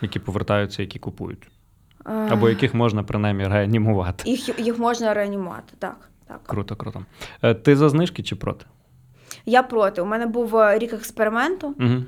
які повертаються, які купують. Або яких можна принаймні реанімувати. їх, їх можна реанімувати. Так, так. Круто, круто. Е, Ти за знижки чи проти? Я проти. У мене був е, рік експерименту. Угу.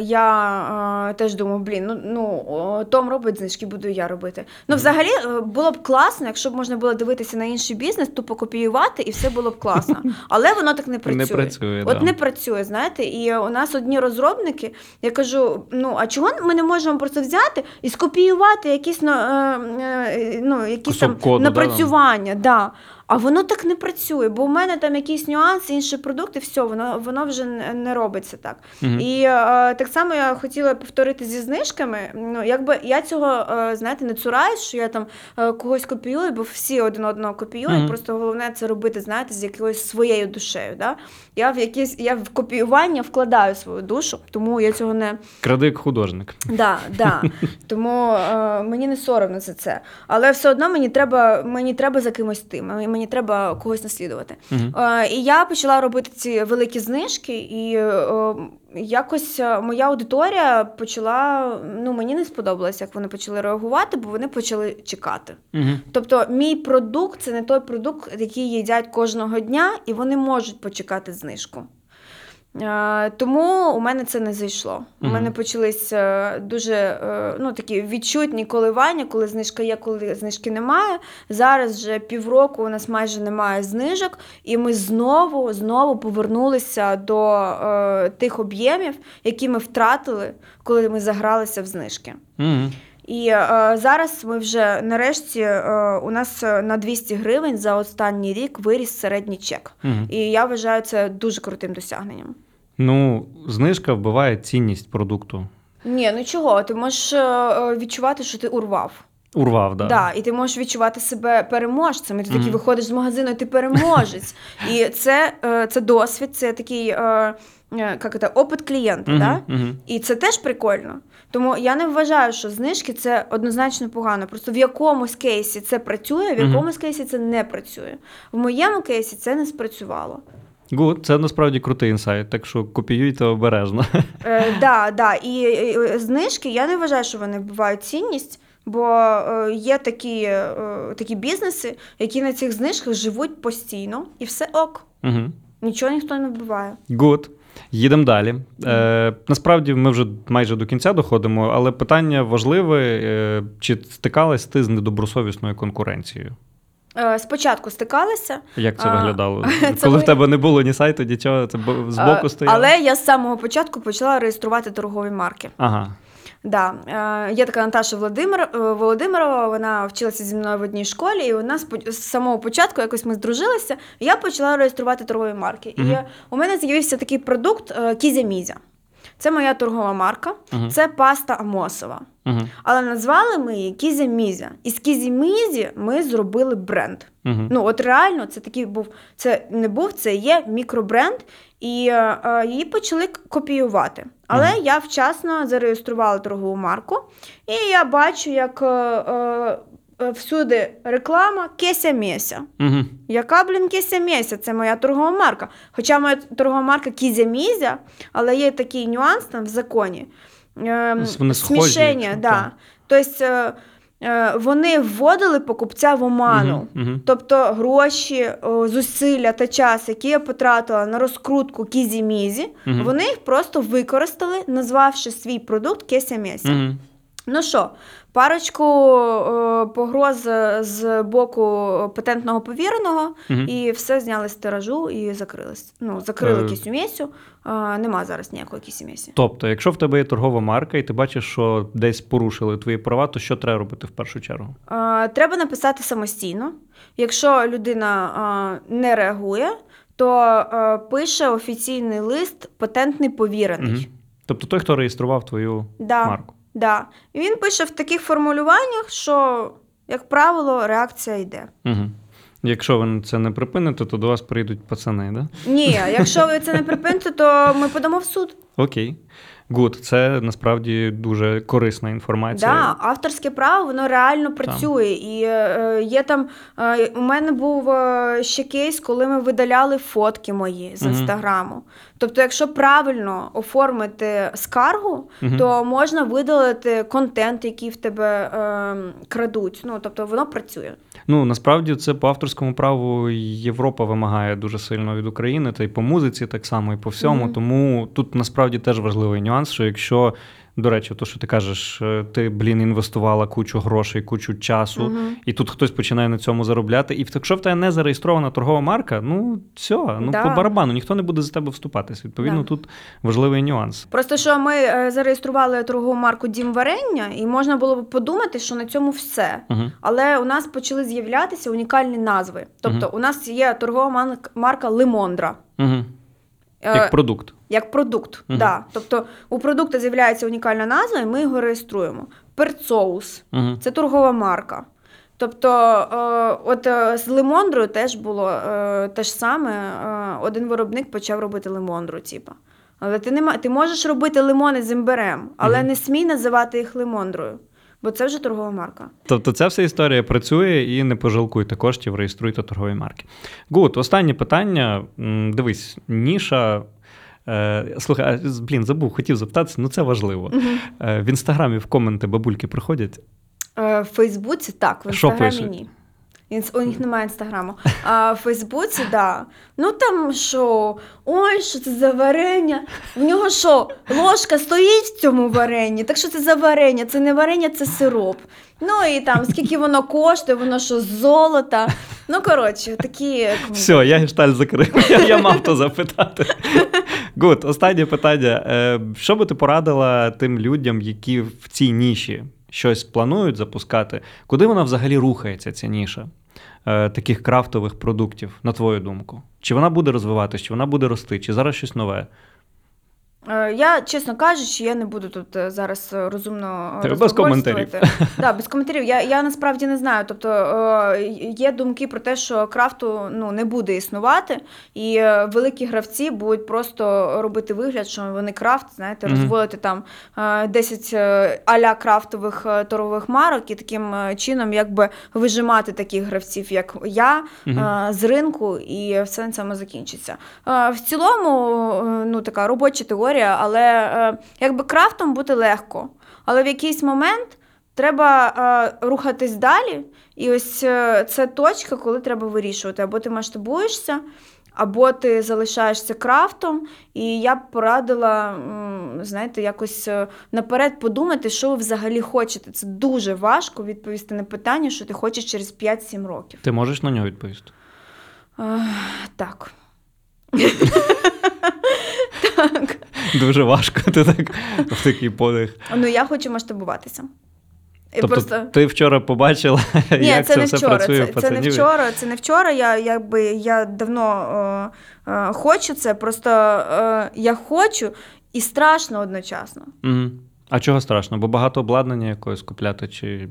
Я е, теж думав, блін, ну, ну Том робить знижки, буду я робити. Ну, взагалі, е, було б класно, якщо б можна було дивитися на інший бізнес, тупо копіювати, і все було б класно. Але воно так не працює. Не працює, От да. не працює, знаєте, і у нас одні розробники. Я кажу: ну а чого ми не можемо просто взяти і скопіювати якісь ну, якісь там коду, да, напрацювання? Да, А воно так не працює, бо у мене там якісь нюанси, інші продукти, все, воно, воно вже не робиться так. Мгм. І е, так само я хотіла повторити зі знижками. Ну, якби я цього, е, знаєте, не цураюсь, що я там е, когось копіюю, бо всі один одного копіюють. Мгм. Просто головне це робити, знаєте, з якоюсь своєю душею. Да? Я в якісь я в копіювання вкладаю свою душу, тому я цього не Кради як художник. Да, да. Тому е, мені не соромно за це. Але все одно мені треба, мені треба за кимось мені, мені треба когось наслідувати. Uh-huh. і я почала робити ці великі знижки, і е, якось е, моя аудиторія почала. Ну, мені не сподобалось, як вони почали реагувати, бо вони почали чекати. Угу. Тобто, мій продукт це не той продукт, який їдять кожного дня, і вони можуть почекати знижку. Е, тому у мене це не зайшло. У мене почались е, дуже е, ну, такі відчутні коливання, коли знижка є, коли знижки немає. Зараз вже півроку у нас майже немає знижок, і ми знову знову повернулися до е, тих об'ємів, які ми втратили, коли ми загралися в знижки. Угу. І е, зараз ми вже нарешті е, у нас е, на 200 гривень за останній рік виріс середній чек. Угу. І я вважаю це дуже крутим досягненням. Ну, знижка вбиває цінність продукту. Ні, ну чого? Ти можеш е, е, відчувати, що ти урвав. Урвав, да. Да, і ти можеш відчувати себе переможцем. І ти такий виходиш з магазину, і ти переможець. І це, це досвід, це такий як це, опит клієнта. Мгм, Да? мгм. І це теж прикольно. Тому я не вважаю, що знижки це однозначно погано. Просто в якомусь кейсі це працює, в якомусь кейсі це не працює. В моєму кейсі це не спрацювало. Гуд, це насправді крутий інсайт, так що копіюйте обережно. Е, да, да. І е, знижки я не вважаю, що вони вбивають цінність. Бо е, є такі, е, такі бізнеси, які на цих знижках живуть постійно, і все ок. Угу. Нічого ніхто не вбиває. Гуд. Їдемо далі. Е, насправді ми вже майже до кінця доходимо, але питання важливе: е, чи стикалась ти з недобросовісною конкуренцією? Е, спочатку стикалися, Як це виглядало? це Коли ви- в тебе не було ні сайту, нічого, це бо- збоку е, стояло? але я з самого початку почала реєструвати торгові марки. Ага. Да. Е, є така Наташа Володимир, е, Володимирова, вона вчилася зі мною в одній школі, і у нас по- з самого початку якось ми здружилися, і я почала реєструвати торгові марки. Мгм. І у мене з'явився такий продукт е, Кізя Мізя. Це моя торгова марка, Мгм. це паста Амосова. Угу. Але назвали ми її Кізя Мізя. І з Кізі Мізі ми зробили бренд. Угу. Ну, от реально, це такий був, це не був, це є мікробренд, і е, е, її почали копіювати. Але я вчасно зареєструвала торгову марку, і я бачу, як е, е, е, всюди реклама Кеся Мєся. Угу. Яка, блін, Кеся Мєся? Це моя торгова марка. Хоча моя торгова марка Кізя Мізя, але є такий нюанс там в законі. Е, Вони схожі, смішення, якщо да. Тобто е, вони вводили покупця в оману. Угу. Тобто гроші, зусилля та час, які я потратила на розкрутку кізі-мізі, Мгм. вони їх просто використали, назвавши свій продукт. Угу. Ну що, парочку е, погроз з боку патентного повіреного, Мгм. і все зняли з тиражу і закрились. Ну, закрили Е. кісю. Е, нема зараз ніякої кісюмєсі. Тобто, якщо в тебе є торгова марка, і ти бачиш, що десь порушили твої права, то що треба робити в першу чергу? Е, Треба написати самостійно. Якщо людина е, не реагує, то е, пише офіційний лист патентний повірений. Угу. Тобто той, хто реєстрував твою Да, марку. Да. І він пише в таких формулюваннях, що, як правило, реакція йде. Угу. Якщо ви це не припините, то до вас прийдуть пацани, да? Ні, якщо ви це не припините, то ми подамо в суд. Окей. Гуд, це насправді дуже корисна інформація. Да, авторське право воно реально працює. І е, є там е, у мене був е, ще кейс, коли ми видаляли фотки мої з інстаграму. Тобто, якщо правильно оформити скаргу, Мгм. то можна видалити контент, який в тебе е, крадуть. Ну тобто воно працює. Ну насправді це по авторському праву Європа вимагає дуже сильно від України, та й по музиці так само, і по всьому. Мгм. Тому тут насправді теж важливий нюанс, що якщо, до речі, то що ти кажеш, е, ти, блін, інвестувала кучу грошей, кучу часу, Мгм. і тут хтось починає на цьому заробляти. І якщо в тебе не зареєстрована торгова марка, ну все, ну Да. по барабану, ніхто не буде за тебе вступатись. Відповідно, Да. тут важливий нюанс. Просто що ми е, зареєстрували торгову марку Дім варення, і можна було б подумати, що на цьому все. Угу. Але у нас почали з'являтися унікальні назви. Тобто, Мгм. у нас є торгова марка Лимондра. Угу. Е, Як продукт. як продукт. Мгм. Да. Тобто у продукту з'являється унікальна назва, і ми його реєструємо. Перцоус Угу. це торгова марка. Тобто, е, от е, з лимондрою теж було те ж саме. Один виробник почав робити лимондру, типа. Але ти не ти можеш робити лимони з імбирем, але Мгм. не смій називати їх лимондрою, бо це вже торгова марка. Тобто ця вся історія працює і не пожалкуйте коштів, реєструйте торгові марки. Гуд, останнє питання. Дивись, ніша. Е, слухай, блін, забув, хотів запитатися, ну це важливо. Е, в інстаграмі в коменти бабульки приходять. Е, В Фейсбуці так, в інстаграмі ні. Інс- У них немає інстаграму. А в Фейсбуці, да. Ну там що, ой, що це за варення? В нього що, ложка стоїть в цьому варенні? Так що це за варення? Це не варення, це сироп. Ну і там, скільки воно коштує, воно що з золота. Ну, коротше, такі. Все, я гешталь закрив. Я, я мав то запитати. Гуд, останнє питання. Е, що би ти порадила тим людям, які в цій ніші щось планують запускати? Куди вона взагалі рухається, ця ніша? Е, Таких крафтових продуктів, на твою думку? Чи вона буде розвиватися, чи вона буде рости, чи зараз щось нове? Е, Я, чесно кажучи, я не буду тут е, зараз е, розумно Та без коментарів. Да, без коментарів. Я, я насправді не знаю. Тобто є думки про те, що крафту ну, не буде існувати, і великі гравці будуть просто робити вигляд, що вони крафт, знаєте, розводити там е, 10 е, аля крафтових торгових марок і таким чином якби вижимати таких гравців, як я, е, з ринку, і все на цьому закінчиться. В цілому, ну така робоча теорія, але е, якби крафтом бути легко. Але в якийсь момент треба е, рухатись далі, і ось е, це точка, коли треба вирішувати, або ти масштабуєшся. Або ти залишаєшся крафтом, і я б порадила, знаєте, якось е, наперед подумати, що ви взагалі хочете. Це дуже важко відповісти на питання, що ти хочеш через 5-7 років. Ти можеш на нього відповісти? Ех, Так. Дуже важко. Ти так в такий подих. Ну, я хочу масштабуватися. І Тобто просто... ти вчора побачила, Ні, як це, це, не все вчора. працює Це, це не вчора. Це не вчора. Я якби я давно е, е, хочу це. Просто е, я хочу, і страшно одночасно. Угу. А чого страшно? Бо багато обладнання якогось купляти чи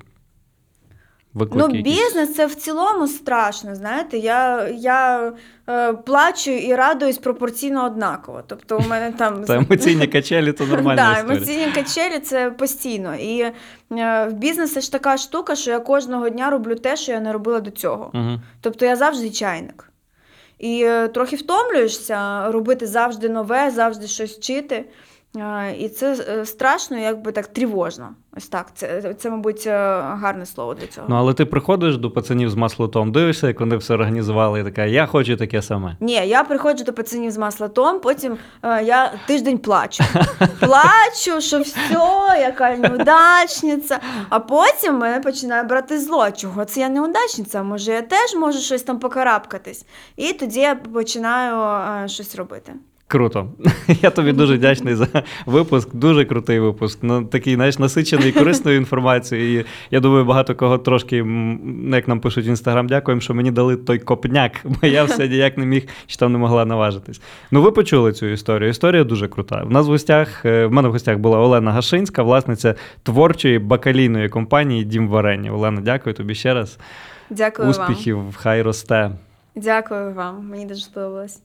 виклики? Ну, якісь? бізнес це в цілому страшно. Знаєте, я, я е, плачу і радуюсь пропорційно однаково. Тобто, у мене там Та емоційні качелі то нормальна історія. емоційні качелі це постійно. І е, в бізнесі ж така штука, що я кожного дня роблю те, що я не робила до цього. Угу. Тобто я завжди чайник. І е, трохи втомлюєшся робити завжди нове, завжди щось вчити. І це е, страшно, якби так тривожно. Ось так. Це, це мабуть, е, гарне слово для цього. Ну, але ти приходиш до пацанів з маслотом, дивишся, як вони все організували, і така, я хочу таке саме. Ні, я приходжу до пацанів з маслотом, потім е, я тиждень плачу. Плачу, що все, яка неудачниця. А потім мене починає брати зло. Чого це я неудачниця? Може, я теж можу щось там покарабкатись. І тоді я починаю е, щось робити. Круто. Я тобі дуже вдячний за випуск. Дуже крутий випуск. Ну, такий, знаєш, насичений корисною інформацією. І я думаю, багато кого трошки, м, як нам пишуть в інстаграм, дякуємо, що мені дали той копняк, бо я все ніяк не міг чи там не могла наважитись. Ну, ви почули цю історію. Історія дуже крута. В нас в гостях, е, в мене в гостях була Олена Гашинська, власниця творчої бакалійної компанії Дім варення. Олена, дякую тобі ще раз. Дякую вам. Успіхів, хай росте. Дякую вам. Мені дуже сподобалось.